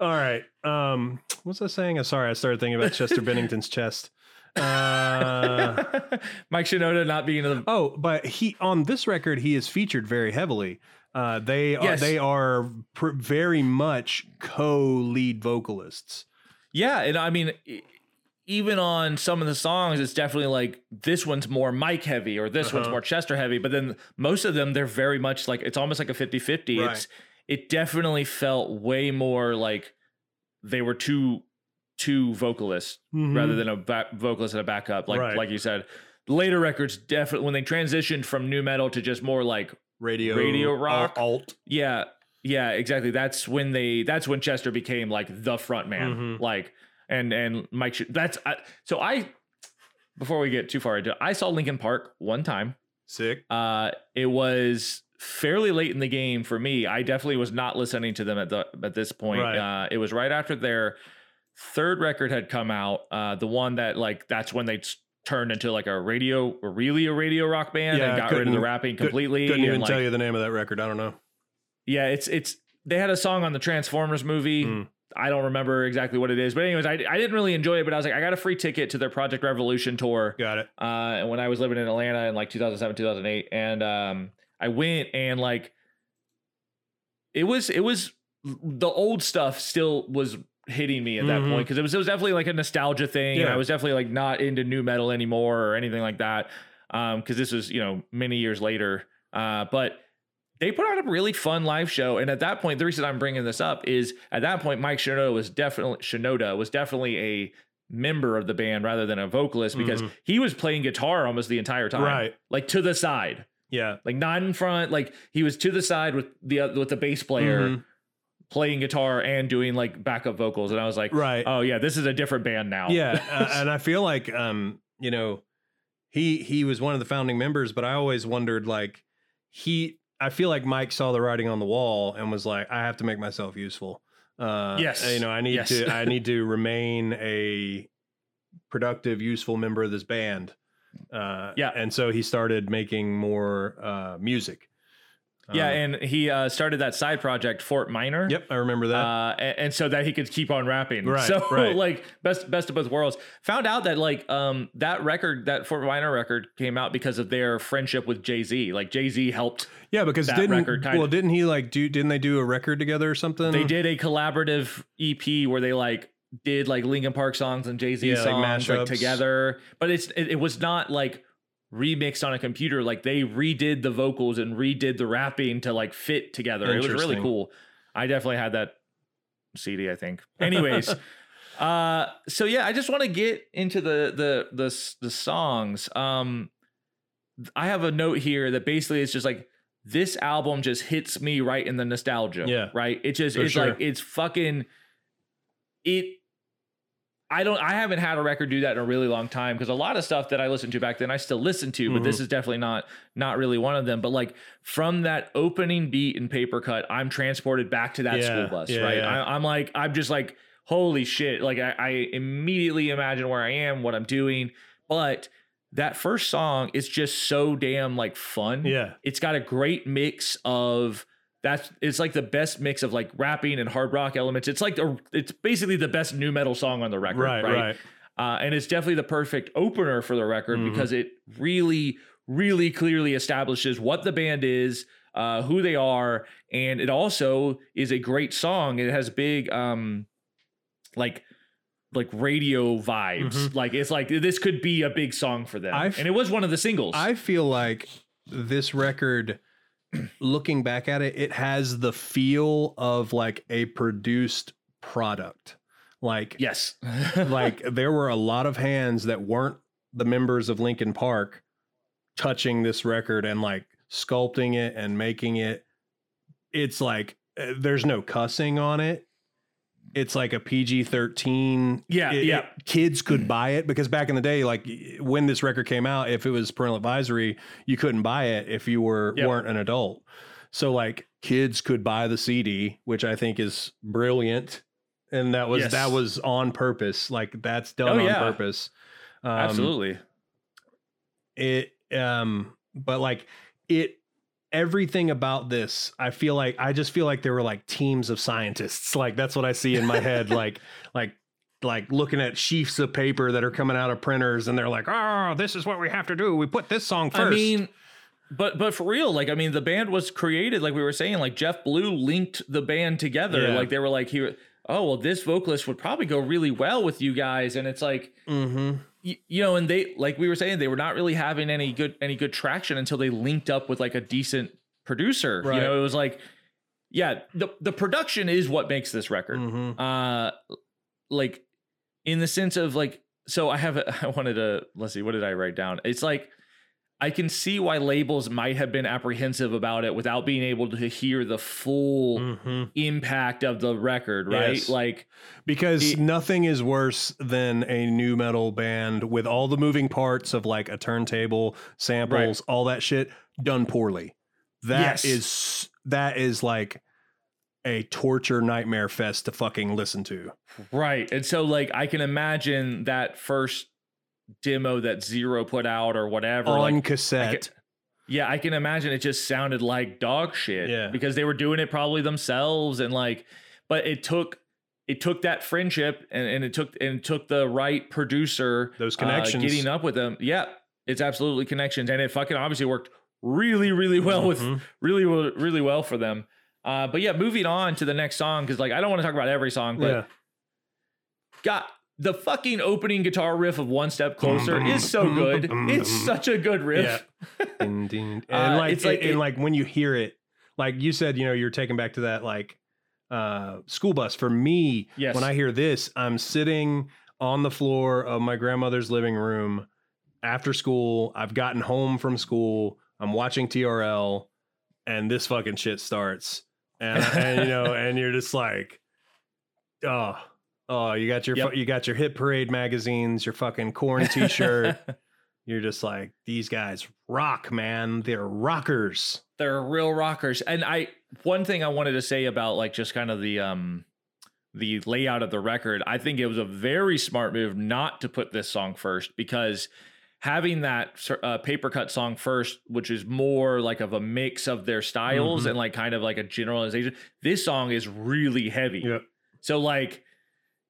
right. Um, what's I saying? I'm sorry. I started thinking about Chester Bennington's chest. Uh, Mike Shinoda not being in the oh, but he on this record he is featured very heavily. Uh, they are they are pr- very much co-lead vocalists. Yeah, and I mean, even on some of the songs, it's definitely like this one's more Mike heavy or this one's Uh-huh. more Chester heavy. But then most of them, they're very much like it's almost like a 50 50. Right. It's it definitely felt way more like they were two two vocalists rather than a back, vocalist and a backup. Like Right. like you said, later records definitely when they transitioned from nu metal to just more like radio Radio rock. alt. yeah, yeah, exactly. That's when they. That's when Chester became like the front man. Mhm. Like, and and Mike. That's I, so I. before we get too far into it, I saw Linkin Park one time. Sick. Uh, it was fairly late in the game for me. I definitely was not listening to them at the at this point. Right. Uh, it was right after their third record had come out. Uh, the one that like that's when they s- turned into like a radio, really a radio rock band Yeah, and got rid of the rapping completely. Couldn't and, even like, tell you the name of that record. I don't know. Yeah, it's it's they had a song on the Transformers movie. Mm. I don't remember exactly what it is, but anyways, I, I didn't really enjoy it. But I was like, I got a free ticket to their Projekt Revolution tour Got it. uh, when I was living in Atlanta in like 2007, 2008, and um, I went and like it was it was the old stuff still was hitting me at that Mhm. point because it was it was definitely like a nostalgia thing, and I was definitely like not into nu metal anymore or anything like that um because this was you know many years later, uh, but. They put on a really fun live show, and at that point, the reason I'm bringing this up is at that point, Mike Shinoda was definitely Shinoda was definitely a member of the band rather than a vocalist because Mhm. he was playing guitar almost the entire time, Right. Like to the side, Yeah. like not in front. Like he was to the side with the oth- with the bass player Mhm. playing guitar and doing like backup vocals, and I was like, Right. oh yeah, this is a different band now. yeah uh, and i feel like um you know he he was one of the founding members but i always wondered like he i feel like mike saw the writing on the wall and was like i have to make myself useful uh Yes. you know i need Yes. to i need to remain a productive useful member of this band uh Yeah. and so he started making more uh music yeah, Um, and he uh, started that side project Fort Minor. yep i remember that Uh, and, and so that he could keep on rapping. Right, So right. like best best of both worlds. Found out that like um that record that Fort Minor record came out because of their friendship with Jay Z. Like Jay Z helped. yeah because that didn't record well didn't he like do didn't they do a record together or something They did a collaborative EP where they like did like Linkin Park songs and Jay Z Yeah, like songs like, mashups. together. But it's it, it was not like remixed on a computer. Like they redid the vocals and redid the rapping to like fit together. It was really cool. I definitely had that CD. I think. Anyways. Uh, so yeah, I just want to get into the the the the songs. Um, I have a note here that basically is just like this album just hits me right in the nostalgia. Yeah. right. It just it's sure. like it's fucking it. I don't. I haven't had a record do that in a really long time because a lot of stuff that I listened to back then I still listen to, but Mhm. this is definitely not not really one of them. But like from that opening beat in Paper Cut, I'm transported back to that Yeah, school bus. yeah, right. yeah. I, I'm like I'm just like holy shit. Like I, I immediately imagine where I am, what I'm doing, but that first song is just so damn like fun. yeah It's got a great mix of that's it's like the best mix of like rapping and hard rock elements. It's like the it's basically the best nu metal song on the record, right right? right Uh, and it's definitely the perfect opener for the record Mhm. because it really, really clearly establishes what the band is, uh, who they are, and it also is a great song. It has big, um, like, like radio vibes. Mhm. Like it's like this could be a big song for them, f- and it was one of the singles. I feel like this record, looking back at it, it has the feel of like a produced product. Like, yes, like there were a lot of hands that weren't the members of Linkin Park touching this record and like sculpting it and making it. It's like uh, there's no cussing on it. It's like a PG 13. Yeah, yeah. Kids could buy it because back in the day, like when this record came out, if it was parental advisory, you couldn't buy it if you were Yep. weren't an adult. So like kids could buy the CD, which I think is brilliant. And that was Yes. that was on purpose. Like that's done Oh, on yeah. purpose. Um, absolutely. it um but like it everything about this i feel like i just feel like there were like teams of scientists like that's what i see in my head like like like looking at sheafs of paper that are coming out of printers and they're like oh this is what we have to do we put this song first I mean, but but for real, like I mean, the band was created like we were saying. Like Jeff Blue linked the band together. Yeah. Like they were like, here, oh well, this vocalist would probably go really well with you guys, and it's like. mm-hmm. You know, and they like we were saying they were not really having any good any good traction until they linked up with like a decent producer. Right. You know, it was like, yeah, the the production is what makes this record Mm-hmm. uh like in the sense of like so i have a, i wanted to let's see what did i write down it's like I can see why labels might have been apprehensive about it without being able to hear the full Mhm. impact of the record, right? Yes. Like, Because It- nothing is worse than a nu metal band with all the moving parts of like a turntable, samples, all that shit done poorly. That Yes. is that is like a torture nightmare fest to fucking listen to. right. And so, like, I can imagine that first demo that Xero put out or whatever. On like, I cassette. can- yeah, I can imagine it just sounded like dog shit. Yeah. Because they were doing it probably themselves and like, but it took it took that friendship and, and it took and it took the right producer Those uh, connections. getting up with them. Yeah, it's absolutely connections, and it fucking obviously worked really, really well with Mhm. really, really well for them. Uh, but yeah, moving on to the next song because like I don't want to talk about every song, but yeah. got the fucking opening guitar riff of One Step Closer is so good. It's such a good riff. Ding. And Uh, like it's like and it- like when you hear it, like you said, you know, you're taken back to that like uh school bus. For me, Yes. when I hear this, I'm sitting on the floor of my grandmother's living room after school. I've gotten home from school. I'm watching TRL, and this fucking shit starts. And, and you know, and you're just like, oh, oh, you got your Yep. you got your hit parade magazines, your fucking Korn t-shirt. you're just like, these guys rock, man. They're rockers. they're real rockers and i one thing i wanted to say about like just kind of the um the layout of the record i think it was a very smart move not to put this song first because having that uh, paper cut song first which is more like of a mix of their styles Mhm. and like kind of like a generalization this song is really heavy Yep. so like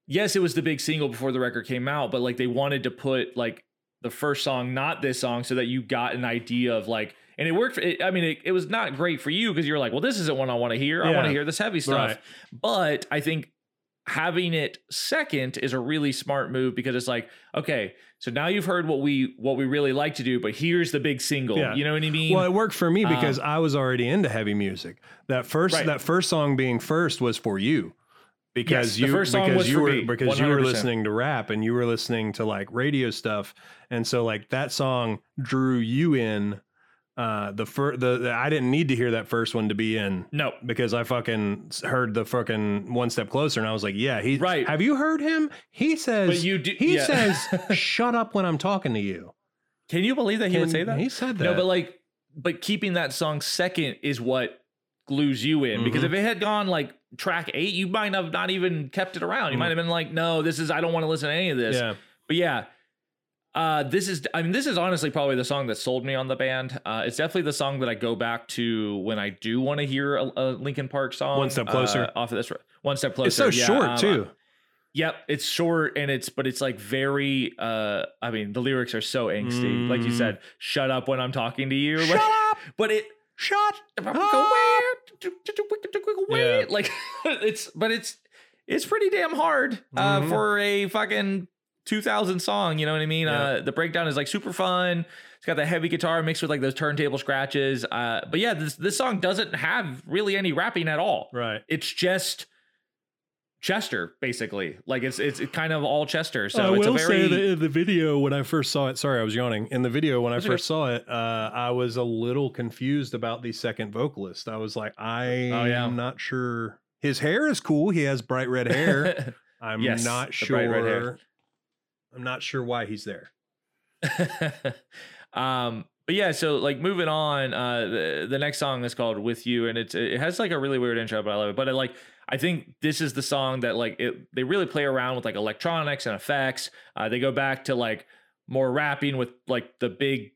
yes it was the big single before the record came out but like they wanted to put like the first song not this song so that you got an idea of like and it worked for, it, i mean it, it was not great for you because you're like well this isn't what i want to hear i want to hear this heavy stuff Right. but i think having it second is a really smart move because it's like okay so now you've heard what we what we really like to do but here's the big single Yeah. you know what i mean Well, it worked for me Um, because I was already into heavy music. That first Right. that first song being first was for you. Because Yes, you first song because you were me, because you were listening to rap and you were listening to like radio stuff. And so like that song drew you in uh the first the, the I didn't need to hear that first one to be in no because I fucking heard the fucking one step closer and I was like, yeah, he Right. Have you heard him? He says but you do he yeah. says shut up when I'm talking to you. can you believe that he would say that He said that. No, but like, but keeping that song second is what glues you in. Because Mhm. if it had gone like track eight, you might have not even kept it around. You Mhm. might have been like, no, this is I don't want to listen to any of this. yeah. But yeah, uh, this is I mean, this is honestly probably the song that sold me on the band. Uh, it's definitely the song that I go back to when I do want to hear a, a Linkin Park song. One Step Closer. uh, off of this. One step closer. It's so Yeah, short um, too. Yep, it's short and it's but it's like very uh I mean the lyrics are so angsty. Like you Mm. said, shut up when I'm talking to you. Shut Like- up. But it Shut go up. Yeah. like it's but it's it's pretty damn hard uh Mhm. for a fucking 2000 song, you know what I mean? Yeah. Uh the breakdown is like super fun. It's got that heavy guitar mixed with like those turntable scratches. Uh but yeah, this this song doesn't have really any rapping at all Right. it's just Chester, basically. Like it's it's kind of all Chester. So I it's will a very say that in the video when I first saw it, sorry, I was yawning. In the video when I first saw it, uh, I was a little confused about the second vocalist. I was like, I'm Oh, yeah. not sure. His hair is cool. He has bright red hair. I'm Yes, not the red hair. sure. I'm not sure why he's there. um but yeah, so like moving on, uh the, the next song is called With You and it's it has like a really weird intro, but I love it. But it, like I think this is the song that like it they really play around with like electronics and effects. Uh they go back to like more rapping with like the big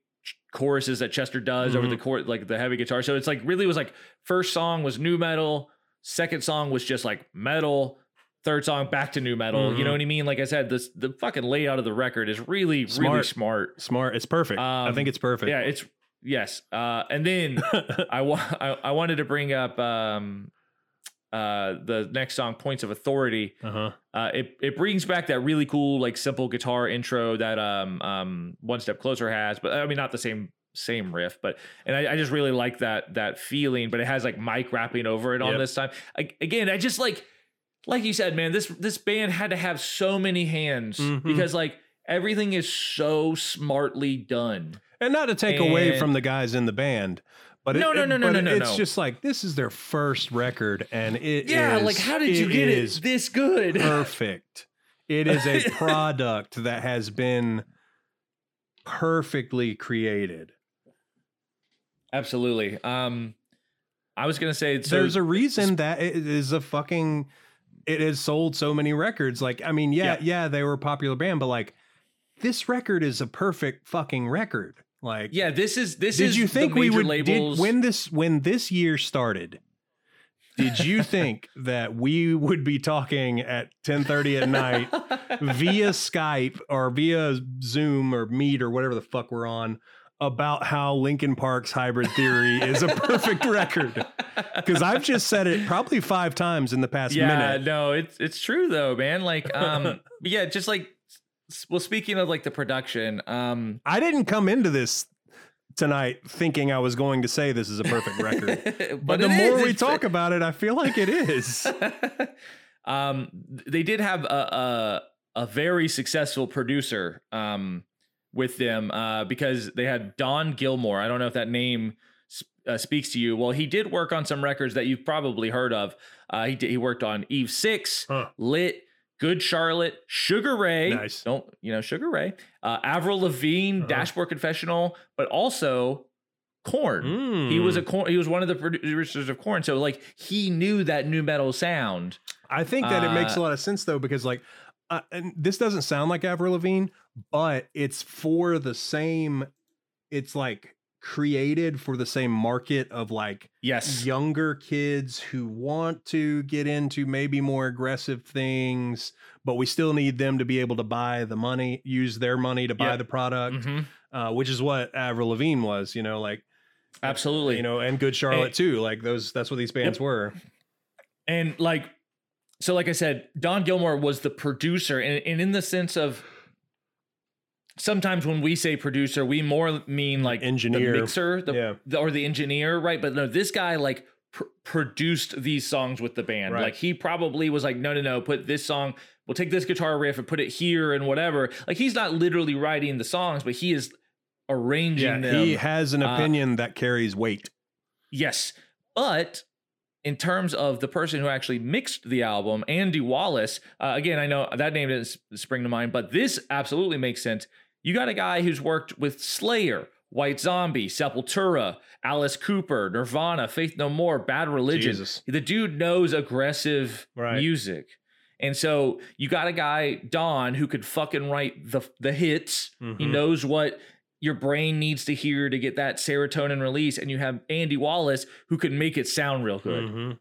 choruses that Chester does over Mhm. the chord like the heavy guitar. So it's like really was like first song was nu metal, second song was just like metal, third song back to nu metal. You know Mhm. what I mean? Like I said, this the fucking layout of the record is really really Smart. smart. Smart. It's perfect. I Um, think it's perfect. Yeah, it's yes. Uh, and then I, wa- I I wanted to bring up um, uh, the next song, "Points of Authority." uh-huh. Uh, it it brings back that really cool like simple guitar intro that um um One Step Closer has, but I mean not the same same riff, but and I, I just really like that that feeling. But it has like Mike rapping over it on Yep. this time. I, again, I just like like you said, man. This this band had to have so many hands Mhm. because like everything is so smartly done. and not to take away from the guys in the band, but No, it, no, no, no, no, no, It's no. just like this is their first record, and it yeah, is- like how did you get it this good? perfect. It is a product that has been perfectly created. Absolutely. Um, I was gonna say so. There's a reason that it is a fucking. It has sold so many records. Like, I mean, yeah, Yeah. yeah, they were a popular band, but like, this record is a perfect fucking record. Like, yeah, this is this did is Did you think we would labels. did, when this when this year started? Did you think that we would be talking at 10:30 at night via Skype or via Zoom or Meet or whatever the fuck we're on about how Linkin Park's Hybrid Theory is a perfect record? Because I've just said it probably five times in the past yeah, minute. no, it's it's true though, man. Like, um, yeah, just like, well, speaking of like the production, um, I didn't come into this tonight thinking I was going to say this is a perfect record. but, But the more is, we talk about it, I feel like it is. um, they did have a a, a very successful producer um with them uh because they had Don Gilmore. I don't know if that name sp- uh, speaks to you. Well, he did work on some records that you've probably heard of. Uh, he did, he worked on Eve Six, Huh. Lit, Good Charlotte, Sugar Ray. Nice. Don't you know Sugar Ray? Uh, Avril Lavigne, Uh-huh. Dashboard Confessional, but also Korn. He was a Mm. Korn. He was one of the producers of Korn, so like he knew that nu metal sound. I think that it makes a Uh, lot of sense though, because like, uh, and this doesn't sound like Avril Lavigne, but it's for the same. It's like created for the same market of like Yes. younger kids who want to get into maybe more aggressive things, but we still need them to be able to buy the money, use their money to buy Yep. the product, Mhm. uh, which is what Avril Lavigne was. You know, like Absolutely. you know, and Good Charlotte And- too. Like those, that's what these bands were. and like so like i said don gilmore was the producer and, and in the sense of sometimes when we say producer we more mean like Engineer. the mixer the, Yeah. the- or the engineer right but no this guy like pr- produced these songs with the band Right. like he probably was like no no no put this song we'll take this guitar riff and put it here and whatever like he's not literally writing the songs but he is arranging Yeah, them he has an uh, opinion that carries weight. Yes. But in terms of the person who actually mixed the album, Andy Wallace, uh, again, I know that name didn't spring to mind, but this absolutely makes sense. You got a guy who's worked with Slayer, White Zombie, Sepultura, Alice Cooper, Nirvana, Faith No More, Bad Religion. Jesus. The dude knows aggressive Right. music. And so you got a guy, Don, who could fucking write the the hits. He Mhm. knows what your brain needs to hear to get that serotonin release. And you have Andy Wallace who can make it sound real good. Mhm.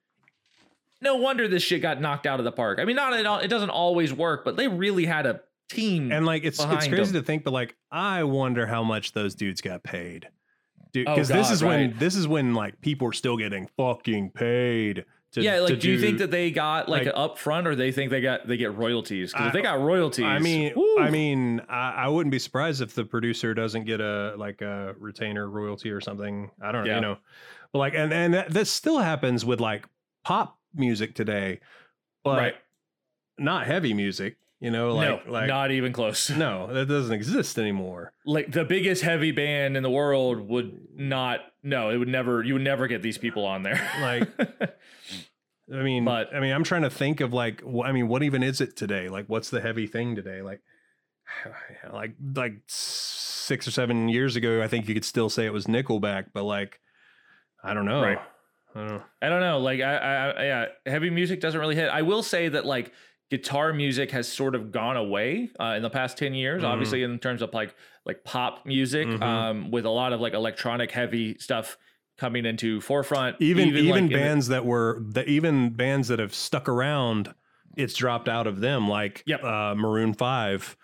No wonder this shit got knocked out of the park. I mean, not at all, it doesn't always work, but they really had a team. And like it's it's crazy them. to think, but like I wonder how much those dudes got paid. Dude, Oh, because this God, is when this is when like people are still getting fucking paid. To, yeah, like, do you think that they got like, like- upfront, or they think they got they get royalties? Because if they got royalties, I mean, woo. I mean, I, I wouldn't be surprised if the producer doesn't get a like a retainer royalty or something. I don't know, Yeah. you know, but like, and and that, that still happens with like pop music today, but right? not heavy music. You know, like no, like not even close. no, that doesn't exist anymore. like the biggest heavy band in the world would mm. not. No, it would never. You would never get these people on there. Like, I mean, But- I mean, I'm trying to think of like, I mean, what even is it today? Like, what's the heavy thing today? Like, like, like six or seven years ago, I think you could still say it was Nickelback, but like, I don't know. Right. I don't know. I don't know. Like, I, I, I, yeah, heavy music doesn't really hit. I will say that like guitar music has sort of gone away uh, in the past ten years. Mhm. Obviously, in terms of like like pop music, Mhm. um, with a lot of like electronic heavy stuff coming into forefront. Even even, like, in the- bands that were the even bands that have stuck around, it's dropped out of them. Like, Yep. uh, Maroon Five,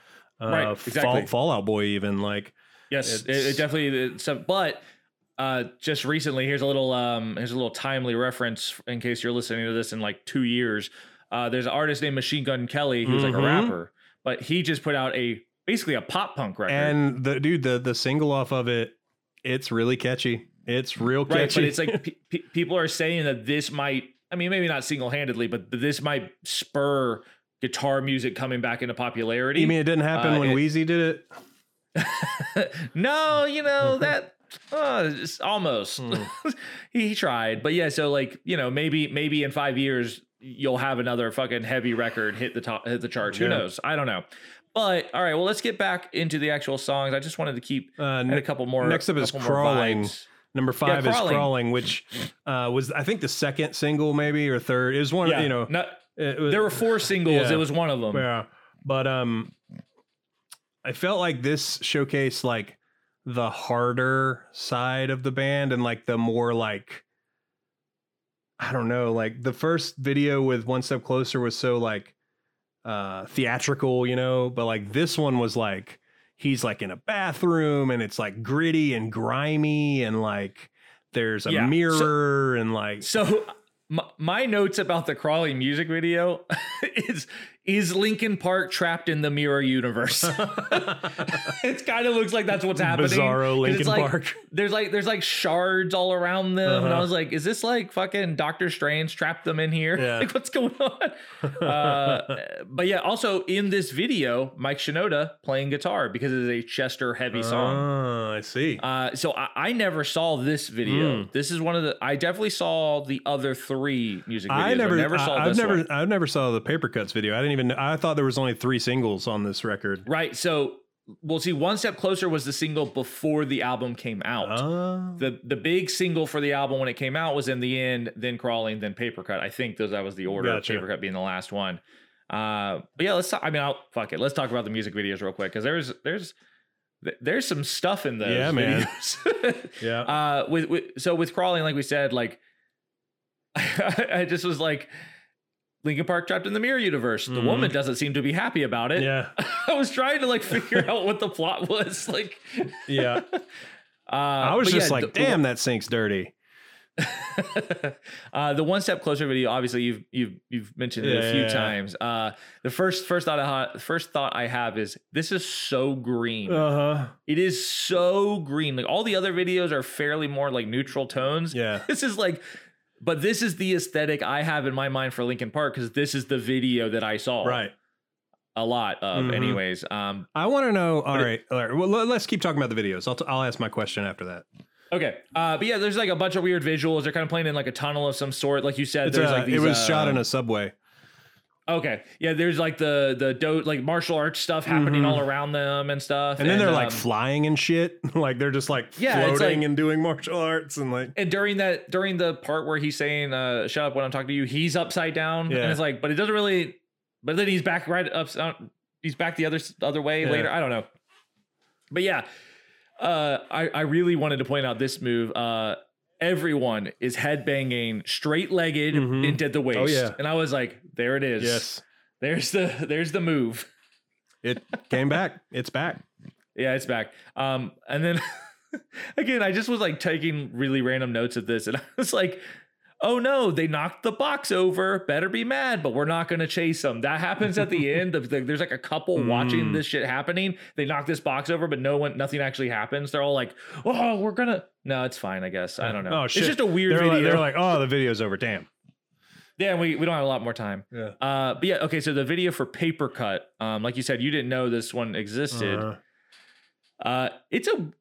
uh, Right, exactly. Fall, Fallout Boy, even like. Yes, it, it definitely. It's, but uh, just recently, here's a little um, here's a little timely reference in case you're listening to this in like two years. Uh, there's an artist named Machine Gun Kelly who's like a Mhm. rapper, but he just put out a basically a pop punk record. And the dude, the the single off of it, it's really catchy. It's real catchy. right, but it's like pe- pe- people are saying that this might. I mean, maybe not single handedly, but this might spur guitar music coming back into popularity. you mean it didn't happen uh, when it- Wheezy did it? no, you know that uh, almost. Hmm. he, he tried, but yeah. So like you know maybe maybe in five years you'll have another fucking heavy record hit the top hit the charts. Who knows? I don't know. But all right, well let's get back into the actual songs. I just wanted to keep Uh, had a couple more. next up is Crawling. number five is Crawling. crawling, which uh, was I think the second single maybe or third. It was one. Yeah, you know, no, it was, there were four singles. Yeah. It was one of them. Yeah. But um I felt like this showcased like the harder side of the band and like the more like I don't know, like the first video with One Step Closer was so like uh theatrical, you know, but like this one was like he's like in a bathroom and it's like gritty and grimy and like there's a Yeah. So- mirror and like So my, my notes about the crawling music video is is Linkin Park trapped in the mirror universe? it kind of looks like that's what's happening. bizarro Linkin like- Park. There's like there's like shards all around them, and I Uh-huh. was like, is this like fucking Doctor Strange trapped them in here? Yeah. like what's going on? uh, but yeah, also in this video, Mike Shinoda playing guitar because it is a Chester heavy song. Oh, I see. Uh, so I, I never saw this video. Hmm. This is one of the. I definitely saw the other three music videos. I never, but never saw I, have this never, one. I've never saw the paper cuts video. I didn't even. I thought there was only three singles on this record. Right. So we'll see. One step closer was the single before the album came out. Oh, the the big single for the album when it came out was in the end, then crawling, then paper cut. I think those that was the order. Gotcha. Paper cut being the last one. Uh, but yeah, let's. Talk, I mean, I'll fuck it. Let's talk about the music videos real quick because there's there's there's some stuff in those. Yeah, man. videos. yeah. uh with, with so with crawling like we said like i just was like linkin park trapped in the mirror universe the Mhm. woman doesn't seem to be happy about it yeah. i was trying to like figure out what the plot was like Yeah. uh I was just yeah, like, the- damn, that sink's dirty. uh, the one step closer video, obviously you've you've you've mentioned it a few Yeah. times. Uh, the first first thought I ha- first thought I have is this is so green. Uh huh. it is so green. Like all the other videos are fairly more like neutral tones. Yeah. this is like but this is the aesthetic I have in my mind for Linkin Park because this is the video that I saw Right. a lot of Mhm. anyways. Um I want to know. All right, it, all right. Well, let- let's keep talking about the videos. I'll, t- I'll ask my question after that. okay. Uh but yeah, there's like a bunch of weird visuals. They're kind of playing in like a tunnel of some sort. Like you said, It's there's uh, like these, it was shot uh, in a subway. Okay. Yeah, there's like the the do like martial arts stuff happening Mhm. all around them and stuff. And then they're like um, flying and shit. like they're just like Yeah, floating like- and doing martial arts and like. and during that during the part where he's saying uh shut up when I'm talking to you, he's upside down. Yeah. And it's like, but it doesn't really but then he's back right up he's back the other other way Yeah. later. I don't know. But yeah. Uh I, I really wanted to point out this move. Uh everyone is headbanging straight legged Mhm. into the waist. Oh, yeah. And I was like, there it is. Yes. There's the there's the move. It came back. It's back. Yeah, it's back. Um, and then again, I just was like taking really random notes of this, and I was like, "Oh no, they knocked the box over. Better be mad, but we're not going to chase them." That happens at the end. Of the, there's like a couple watching Mm. this shit happening. They knock this box over, but no one, nothing actually happens. They're all like, "Oh, we're gonna." No, it's fine. I guess I don't know. Oh, shit. It's just a weird They're video. like, they're like, oh, the video's over. Damn. yeah, we we don't have a lot more time. Yeah. Uh, but yeah, okay. So the video for Paper Cut, um, like you said, you didn't know this one existed. Uh, Uh, it's a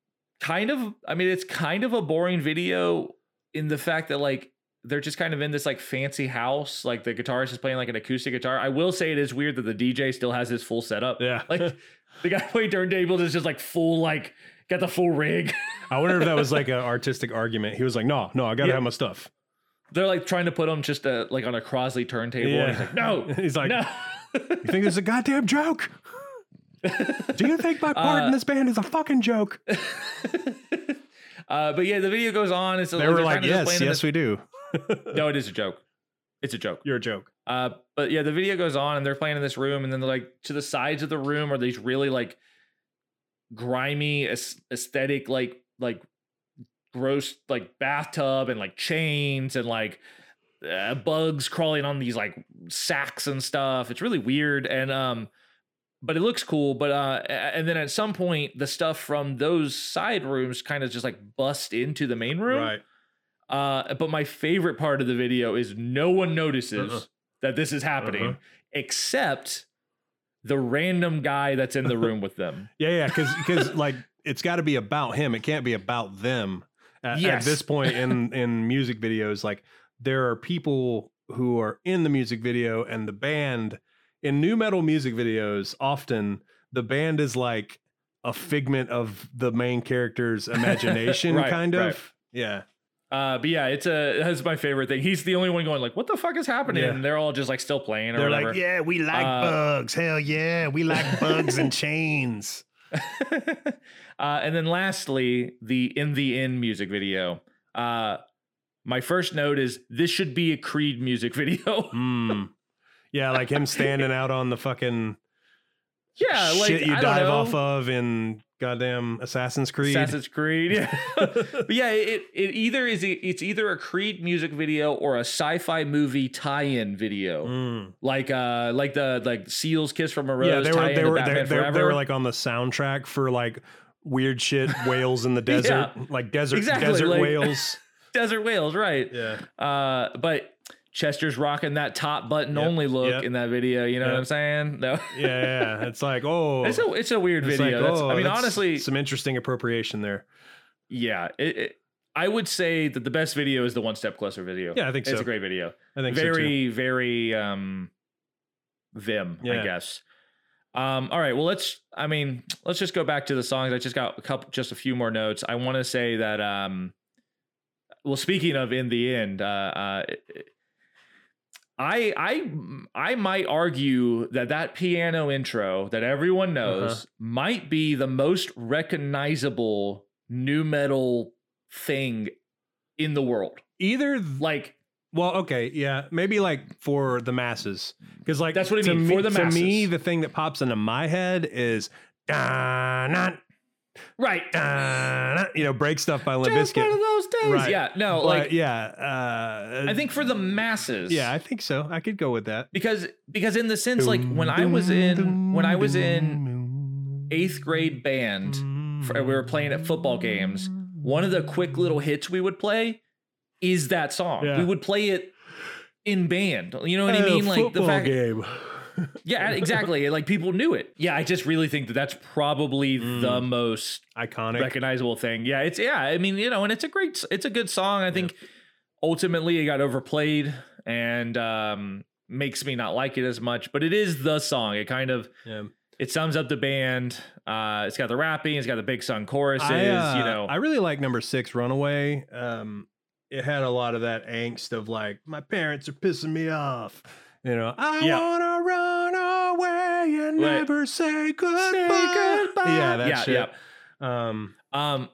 kind of, I mean, it's kind of a boring video in the fact that like they're just kind of in this like fancy house. Like the guitarist is playing like an acoustic guitar. I will say it is weird that the DJ still has his full setup. yeah. Like the guy playing turntables is just like full, like got the full rig. I wonder if that was like an artistic argument. He was like, no, no, I gotta Yeah. have my stuff. They're like trying to put him just uh like on a Crosley turntable. And he's like, no, He's like, no. you think this is a goddamn joke? Do you think my part Uh, in this band is a fucking joke? uh, but yeah, the video goes on. It's They were like, yes, yes, we do. No, it is a joke. It's a joke. You're a joke. Uh, but yeah, the video goes on and they're playing in this room, and then they're like to the sides of the room are these really like grimy aesthetic, like like gross like bathtub and like chains and like uh, bugs crawling on these like sacks and stuff. It's really weird and um, but it looks cool. But uh, and then at some point, the stuff from those side rooms kind of just like bust into the main room. Right. Uh, but my favorite part of the video is no one notices Uh-uh. that this is happening Uh-huh. except the random guy that's in the room with them. Yeah, yeah, because because like it's got to be about him. It can't be about them. At, at this point in in music videos, like there are people who are in the music video and the band in nu metal music videos. Often the band is like a figment of the main character's imagination, Right, kind of. right. Yeah, Uh, but yeah, it's a that's my favorite thing. He's the only one going like, "What the fuck is happening?" Yeah. And they're all just like still playing or they're whatever. like, yeah, we like Uh, bugs. Hell yeah, we like bugs and chains. uh, and then lastly, the in the end music video. Uh, my first note is this should be a Creed music video. Hmm. Yeah, like him standing out on the fucking yeah, like shit you I don't dive know. off of in goddamn Assassin's Creed. Assassin's Creed. Yeah. but yeah, it, it either is it's either a Creed music video or a sci-fi movie tie-in video. Mm. Like uh like the like Seal's Kiss from a Rose Yeah, they were they were they, they, they were like on the soundtrack for like weird shit whales in the desert, like desert Exactly, desert like- whales. Desert Whales, right. Yeah. Uh but Chester's rocking that top button Yep, only look yep. in that video, you know what I'm saying? No. Yeah, yeah. It's like, oh It's a it's a weird it's video. like, That's, oh, I mean, honestly, some interesting appropriation there. yeah. It, it, I would say that the best video is the one step closer video. Yeah, I think it's so. a great video. I think so too. very very um vim i guess um all right well let's i mean let's just go back to the songs i just got a couple just a few more notes i want to say that um well speaking of in the end uh uh I I I might argue that that piano intro that everyone knows Uh-huh. might might be the most recognizable nu metal thing in the world. Either th- Like well, okay, yeah, maybe like for the masses, because like That's what I mean, Me, for the masses. to me, the thing that pops into my head is. "Da, na, right, na," you know, break stuff by Limp Just one of those days. Right. Yeah, no, But like yeah, uh, I think for the masses. yeah, I think so. I could go with that. because because in the sense like when I was in when I was in eighth grade band, for, we were playing at football games. One of the quick little hits we would play is that song. Yeah. We would play it in band. You know what I mean? Like the fact, game. Yeah, exactly. Like people knew it. Yeah, I just really think that that's probably Mm. the most Iconic. recognizable thing. Yeah, it's yeah. I mean, you know, and it's a great, it's a good song. I think ultimately it got overplayed and um, makes me not like it as much. But it is the song. It kind of Yeah. it sums up the band. Uh, it's got the rapping. It's got the big song choruses. I, uh, you know, I really like number six, Runaway. Um, it had a lot of that angst of like, my parents are pissing me off. You know, I Yeah. wanna run away and never say goodbye. Yeah, that yeah, shit. Um, Um,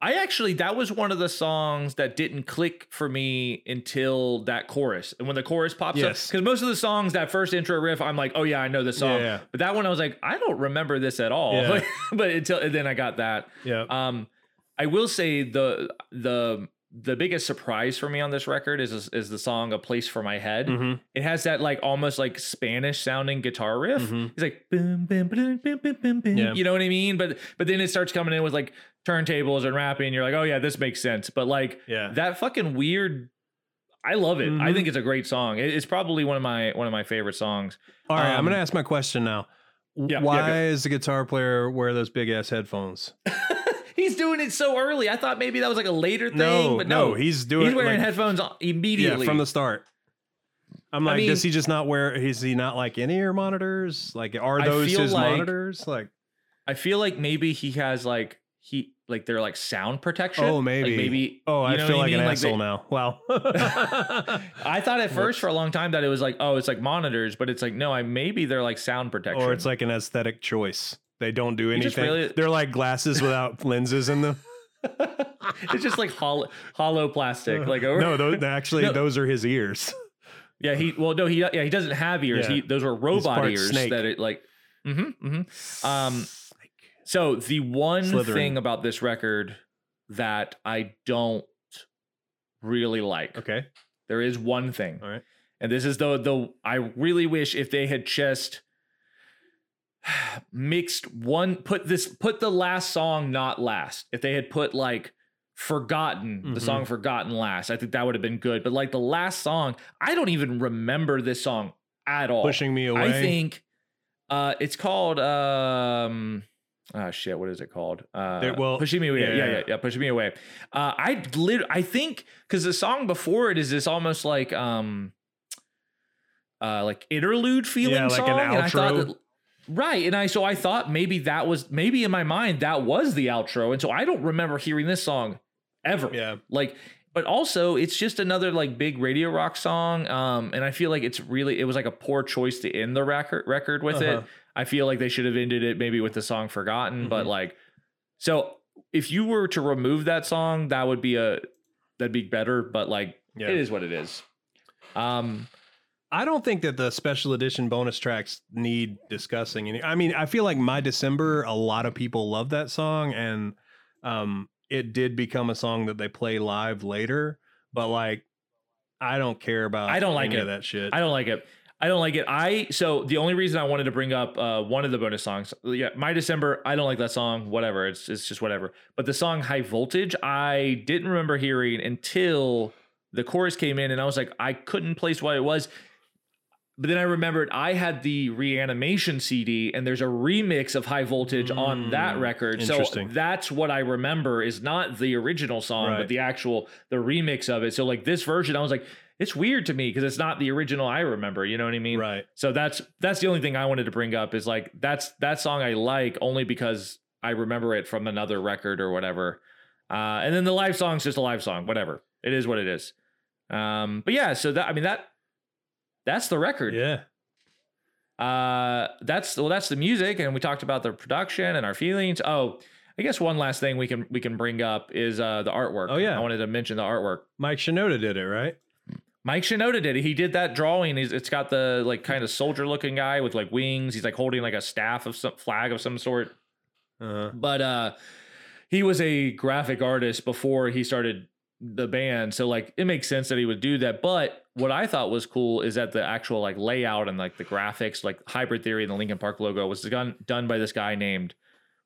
I actually that was one of the songs that didn't click for me until that chorus. And when the chorus pops up, because most of the songs, that first intro riff, I'm like, oh yeah, I know this song. Yeah, yeah. But that one, I was like, I don't remember this at all. Yeah. but until and then I got that. yeah. Um, I will say the the the biggest surprise for me on this record is is the song "A Place for My Head." Mhm, It has that like almost like Spanish sounding guitar riff. mhm. It's like boom, boom, boom, boom, boom, boom, boom. Yeah. You know what I mean? But but then it starts coming in with like turntables and rapping. You're like, oh yeah, this makes sense. But like Yeah. that fucking weird. I love it. I Mhm. think it's a great song. It's probably one of my one of my favorite songs. All right, I'm um, going to ask my question now. yeah, Why go. does the guitar player wear those big ass headphones? He's doing it so early. I thought maybe that was like a later thing, no, but no, he's doing he's wearing like, headphones immediately Yeah, from the start. I'm I like, does he just not wear? Is he not like in ear monitors? Like, are those his like- monitors? Like, I feel like maybe he has like he like they're like sound protection. Oh, Like, maybe. maybe. oh, I feel like an mean? they- asshole now. Wow. I thought at first for a long time that it was like, oh, it's like monitors, but it's like no, I maybe they're like sound protection. or it's like an aesthetic choice. They don't do anything. really- They're like glasses without lenses in them. it's just like hollow, hollow plastic. Like over. no, those actually No. those are his ears. yeah, he well no he yeah he doesn't have ears. Yeah. He those are robot ears snake. that it like. Mm-hmm, mm-hmm. Um, So the one Slytherin. thing about this record that I don't really like, Okay. there is one thing, All right. and this is the the I really wish if they had just mixed one put this put the last song not last. If they had put like forgotten the Mhm. song forgotten last, I think that would have been good. But like the last song, I don't even remember this song at all. Pushing me away. I think Uh, it's called um. Oh shit! What is it called? Uh, There- well, pushing me away. Yeah, yeah, yeah, yeah. pushing me away. Uh, I lit. I think because the song before it is this almost like um, uh, like interlude feeling Yeah, like an song, and I thought outro. that. Right, and I so I thought maybe that was maybe in my mind that was the outro, and so I don't remember hearing this song ever Yeah. like but also it's just another like big radio rock song um and i feel like it's really it was like a poor choice to end the record record with it Uh-huh. i feel like they should have ended it maybe with the song forgotten but Mhm. like so if you were to remove that song that would be a that'd be better but like Yeah. it is what it is um I don't think that the special edition bonus tracks need discussing. Any, I mean, I feel like My December, a lot of people love that song, and um, it did become a song that they play live later. But like, I don't care about. I don't like it. of that shit. I don't like it. I don't like it. I so the only reason I wanted to bring up uh, one of the bonus songs, yeah, my December. I don't like that song. Whatever, it's it's just whatever. But the song High Voltage, I didn't remember hearing until the chorus came in, and I was like, I couldn't place what it was. But then I remembered I had the reanimation CD, and there's a remix of High Voltage on that Mm, record. So that's what I remember is not the original song, but the actual the remix of it. So like this version, I was like, it's weird to me because it's not the original I remember. You know what I mean? right. So that's that's the only thing I wanted to bring up is like that's that song I like only because I remember it from another record or whatever. Uh, and then the live song's just a live song, whatever. It is what it is. Um, but yeah, so that I mean that that's the record. Yeah. Uh, that's well, that's the music, and we talked about the production and our feelings. Oh, I guess one last thing we can we can bring up is uh the artwork. Oh, yeah. I wanted to mention the artwork. Mike Shinoda did it, right? Mike Shinoda did it. He did that drawing. He's, it's got the like kind of soldier looking guy with like wings. He's like holding like a staff of some flag of some sort. Uh, But uh he was a graphic artist before he started the band. So like it makes sense that he would do that. But what I thought was cool is that the actual like layout and like the graphics, like Hybrid Theory and the Linkin Park logo was done done by this guy named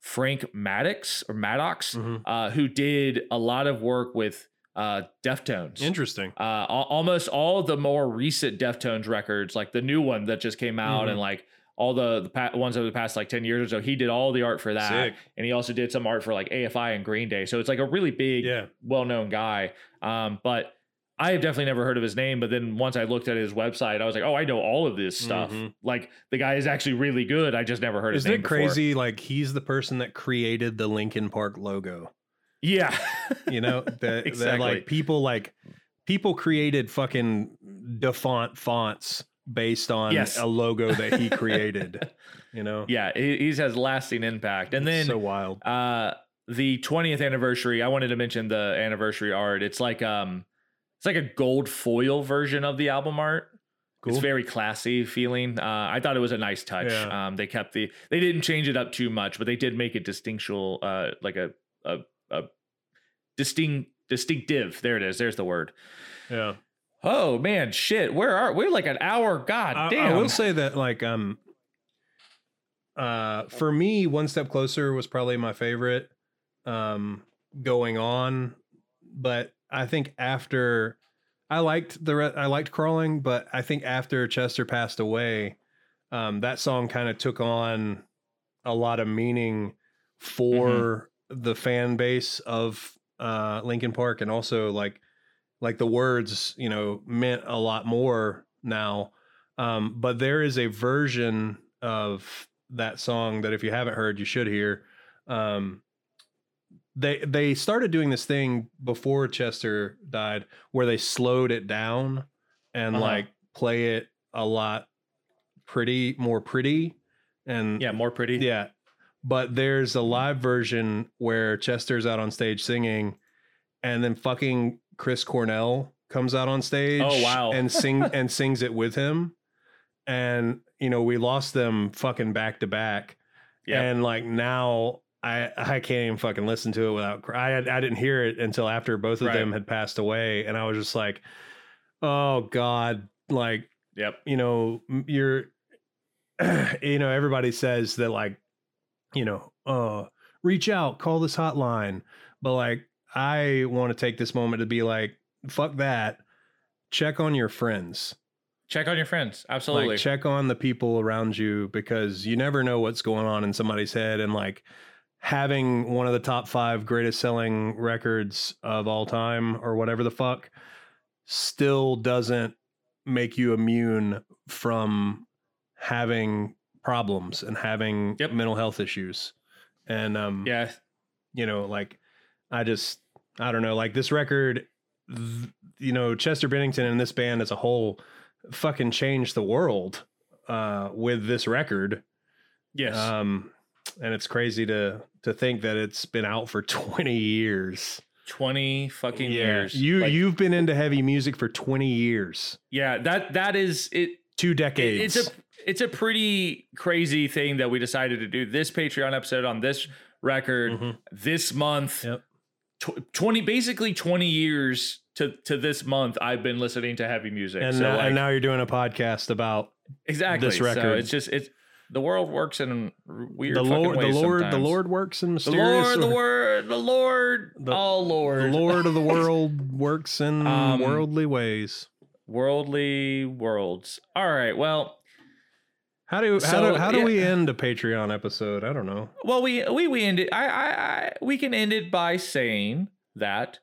Frank Maddocks or Maddocks, mhm. uh, who did a lot of work with uh Deftones. Interesting. uh, al- almost all the more recent Deftones records, like the new one that just came out, Mhm. and like all the the pa- ones over the past like ten years or so, he did all the art for that, Sick. and he also did some art for like AFI and Green Day. So it's like a really big, Yeah. well known guy. Um, but I have definitely never heard of his name. But then once I looked at his website, I was like, oh, I know all of this stuff. Mhm. Like the guy is actually really good. I just never heard his Isn't name. it before. crazy? Like he's the person that created the Linkin Park logo. Yeah. You know that, that like people like people created fucking DaFont fonts based on Yes. a logo that he created. you know, yeah. He, he has lasting impact. And then so wild. uh the 20th anniversary i wanted to mention the anniversary art it's like um it's like a gold foil version of the album art Cool. it's very classy feeling uh i thought it was a nice touch Yeah. um they kept the they didn't change it up too much but they did make it distinctual uh like a a, a distinct distinctive there it is there's the word yeah. Oh man shit. Where are we're like an hour god I, damn. I will say that like um uh for me one step closer was probably my favorite um going on but i think after i liked the re- i liked crawling but i think after chester passed away um that song kind of took on a lot of meaning for the fan base of uh linkin park and also like like the words you know meant a lot more now um, but there is a version of that song that if you haven't heard, you should hear. Um, they they started doing this thing before Chester died, where they slowed it down and Uh-huh. like play it a lot pretty more pretty and yeah more pretty yeah. But there's a live version where Chester's out on stage singing, and then fucking Chris Cornell comes out on stage. Oh, wow. And sing and sings it with him. And you know, we lost them fucking back to back. Yep. And like now I I can't even fucking listen to it without. I I didn't hear it until after both of Right. them had passed away. And I was just like, oh God, like yep you know you're you know everybody says that like you know uh reach out call this hotline but like i want to take this moment to be like fuck that check on your friends check on your friends. Absolutely. Like check on the people around you because you never know what's going on in somebody's head and like having one of the top 5 greatest selling records of all time or whatever the fuck still doesn't make you immune from having problems and having Yep. mental health issues. And um yeah. you know, like I just I don't know, like this record, th- you know, Chester Bennington and this band as a whole fucking changed the world uh with this record. Yes. Um and it's crazy to to think that it's been out for 20 years. 20 fucking years. You Like, you've been into heavy music for 20 years. yeah, that that is it Two It- decades. It's a it's a pretty crazy thing that we decided to do this Patreon episode on this record Mhm. this month. Yep. Tw- Twenty basically twenty years to to this month. I've been listening to heavy music, and, so now, like, and now you're doing a podcast about exactly this So record. it's just it's the world works in weird the Lord, the Lord, the. Lord works in the mysterious. Lord, the word, the Lord, The- oh Lord, the Lord of the world works in Um, worldly ways. worldly worlds. All right, well. How do how do how do yeah. we end a Patreon episode? I don't know. Well, we we we end it. I I, I we can end it by saying that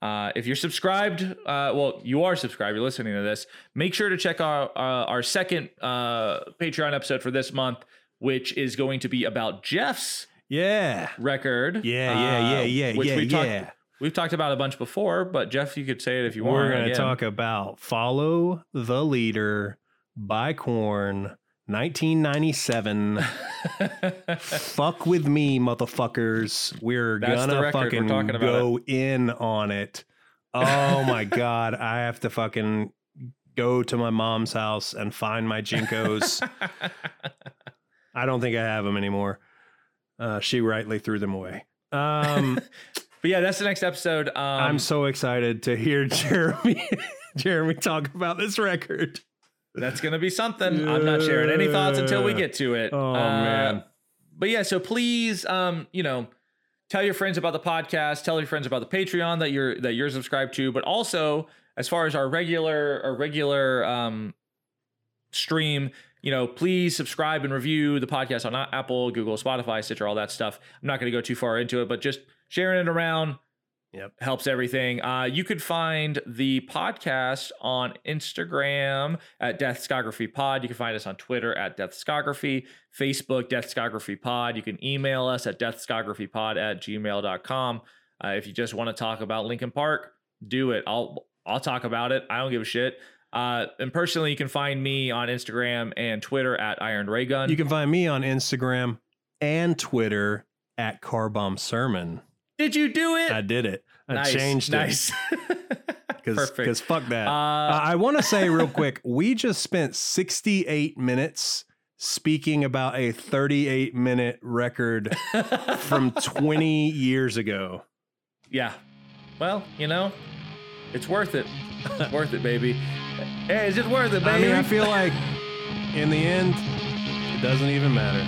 uh, if you're subscribed, uh, well, you are subscribed. You're listening to this. Make sure to check our uh, our second uh, Patreon episode for this month, which is going to be about Jeff's Yeah. record. Yeah, yeah, yeah, uh, yeah, which yeah, we talked- yeah. We've talked about a bunch before, but Jeff, you could say it if you want. We're gonna talk about "Follow the Leader" by Korn, 1997. Fuck with me, motherfuckers. We're That's gonna. We're fucking about go in on it. Oh my god, I have to fucking go to my mom's house and find my JNCOs. I don't think I have them anymore. Uh, she rightly threw them away. Um, but yeah, that's the next episode. Um, I'm so excited to hear Jeremy Jeremy talk about this record. That's gonna be something. I'm not sharing any thoughts until we get to it. Oh, Uh, man. But yeah, so please, um, you know, tell your friends about the podcast. Tell your friends about the Patreon that you're that you're subscribed to. But also, as far as our regular our regular um, stream, you know, please subscribe and review the podcast on Apple, Google, Spotify, Stitcher, all that stuff. I'm not going to go too far into it, but just sharing it around Yep. helps everything. Uh, you could find the podcast on Instagram at Deathscography Pod. You can find us on Twitter at Deathscography, Facebook Deathscography Pod. You can email us at deathscographypod at gmail.com. Uh, if you just want to talk about Linkin Park, do it. I'll I'll talk about it. I don't give a shit. Uh, and personally, you can find me on Instagram and Twitter at Iron Ray Gun. You can find me on Instagram and Twitter at Carbomb Sermon. Did you do it? I did it. I nice, changed nice. it Perfect. because fuck that. Uh, Uh, I want to say real quick, we just spent 68 minutes speaking about a 38 minute record from 20 years ago. Yeah. Well, you know, it's worth it. It's worth it, baby. Hey, it's just worth it, baby. I mean, I feel like in the end, it doesn't even matter.